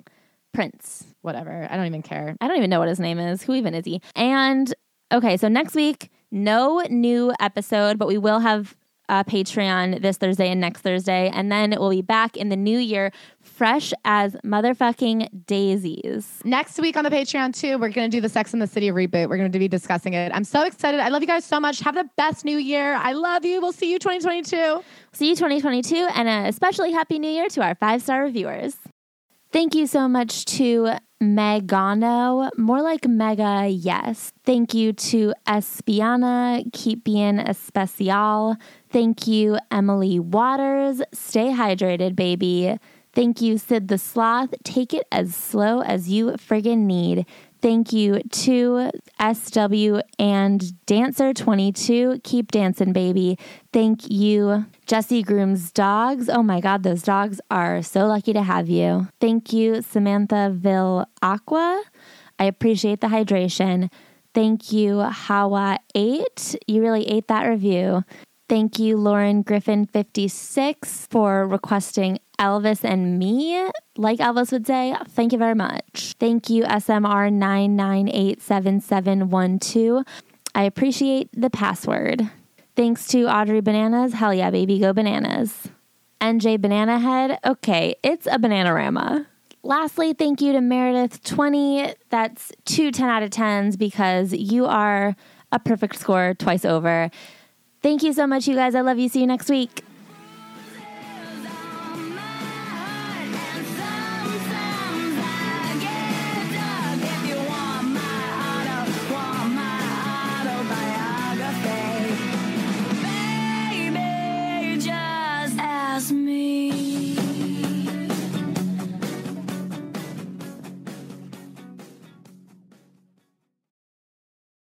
S2: Prince.
S1: Whatever. I don't even care.
S2: I don't even know what his name is. Who even is he? And okay, so next week, no new episode, but we will have a Patreon this Thursday and next Thursday. And then we'll be back in the new year, fresh as motherfucking daisies.
S1: Next week on the Patreon, too, we're going to do the Sex and the City reboot. We're going to be discussing it. I'm so excited. I love you guys so much. Have the best new year. I love you. We'll see you 2022.
S2: See you 2022. And a especially happy new year to our five star reviewers. Thank you so much to Megano, more like Mega, yes. Thank you to Espiana, keep being especial. Thank you, Emily Waters. Stay hydrated, baby. Thank you, Sid the Sloth. Take it as slow as you friggin' need. Thank you to SW and Dancer22. Keep dancing, baby. Thank you, Jesse Groom's dogs. Oh my God, those dogs are so lucky to have you. Thank you, Samantha Ville Aqua. I appreciate the hydration. Thank you, Hawa8. You really ate that review. Thank you, Lauren Griffin56, for requesting Elvis and me. Like Elvis would say, thank you very much. Thank you, SMR9987712. I appreciate the password. Thanks to Audrey Bananas. Hell yeah, baby, go bananas. NJ Banana Head. Okay, it's a Bananarama. Lastly, thank you to Meredith20. That's two 10 out of 10s because you are a perfect score twice over. Thank you so much, you guys. I love you. See you next week. doesn't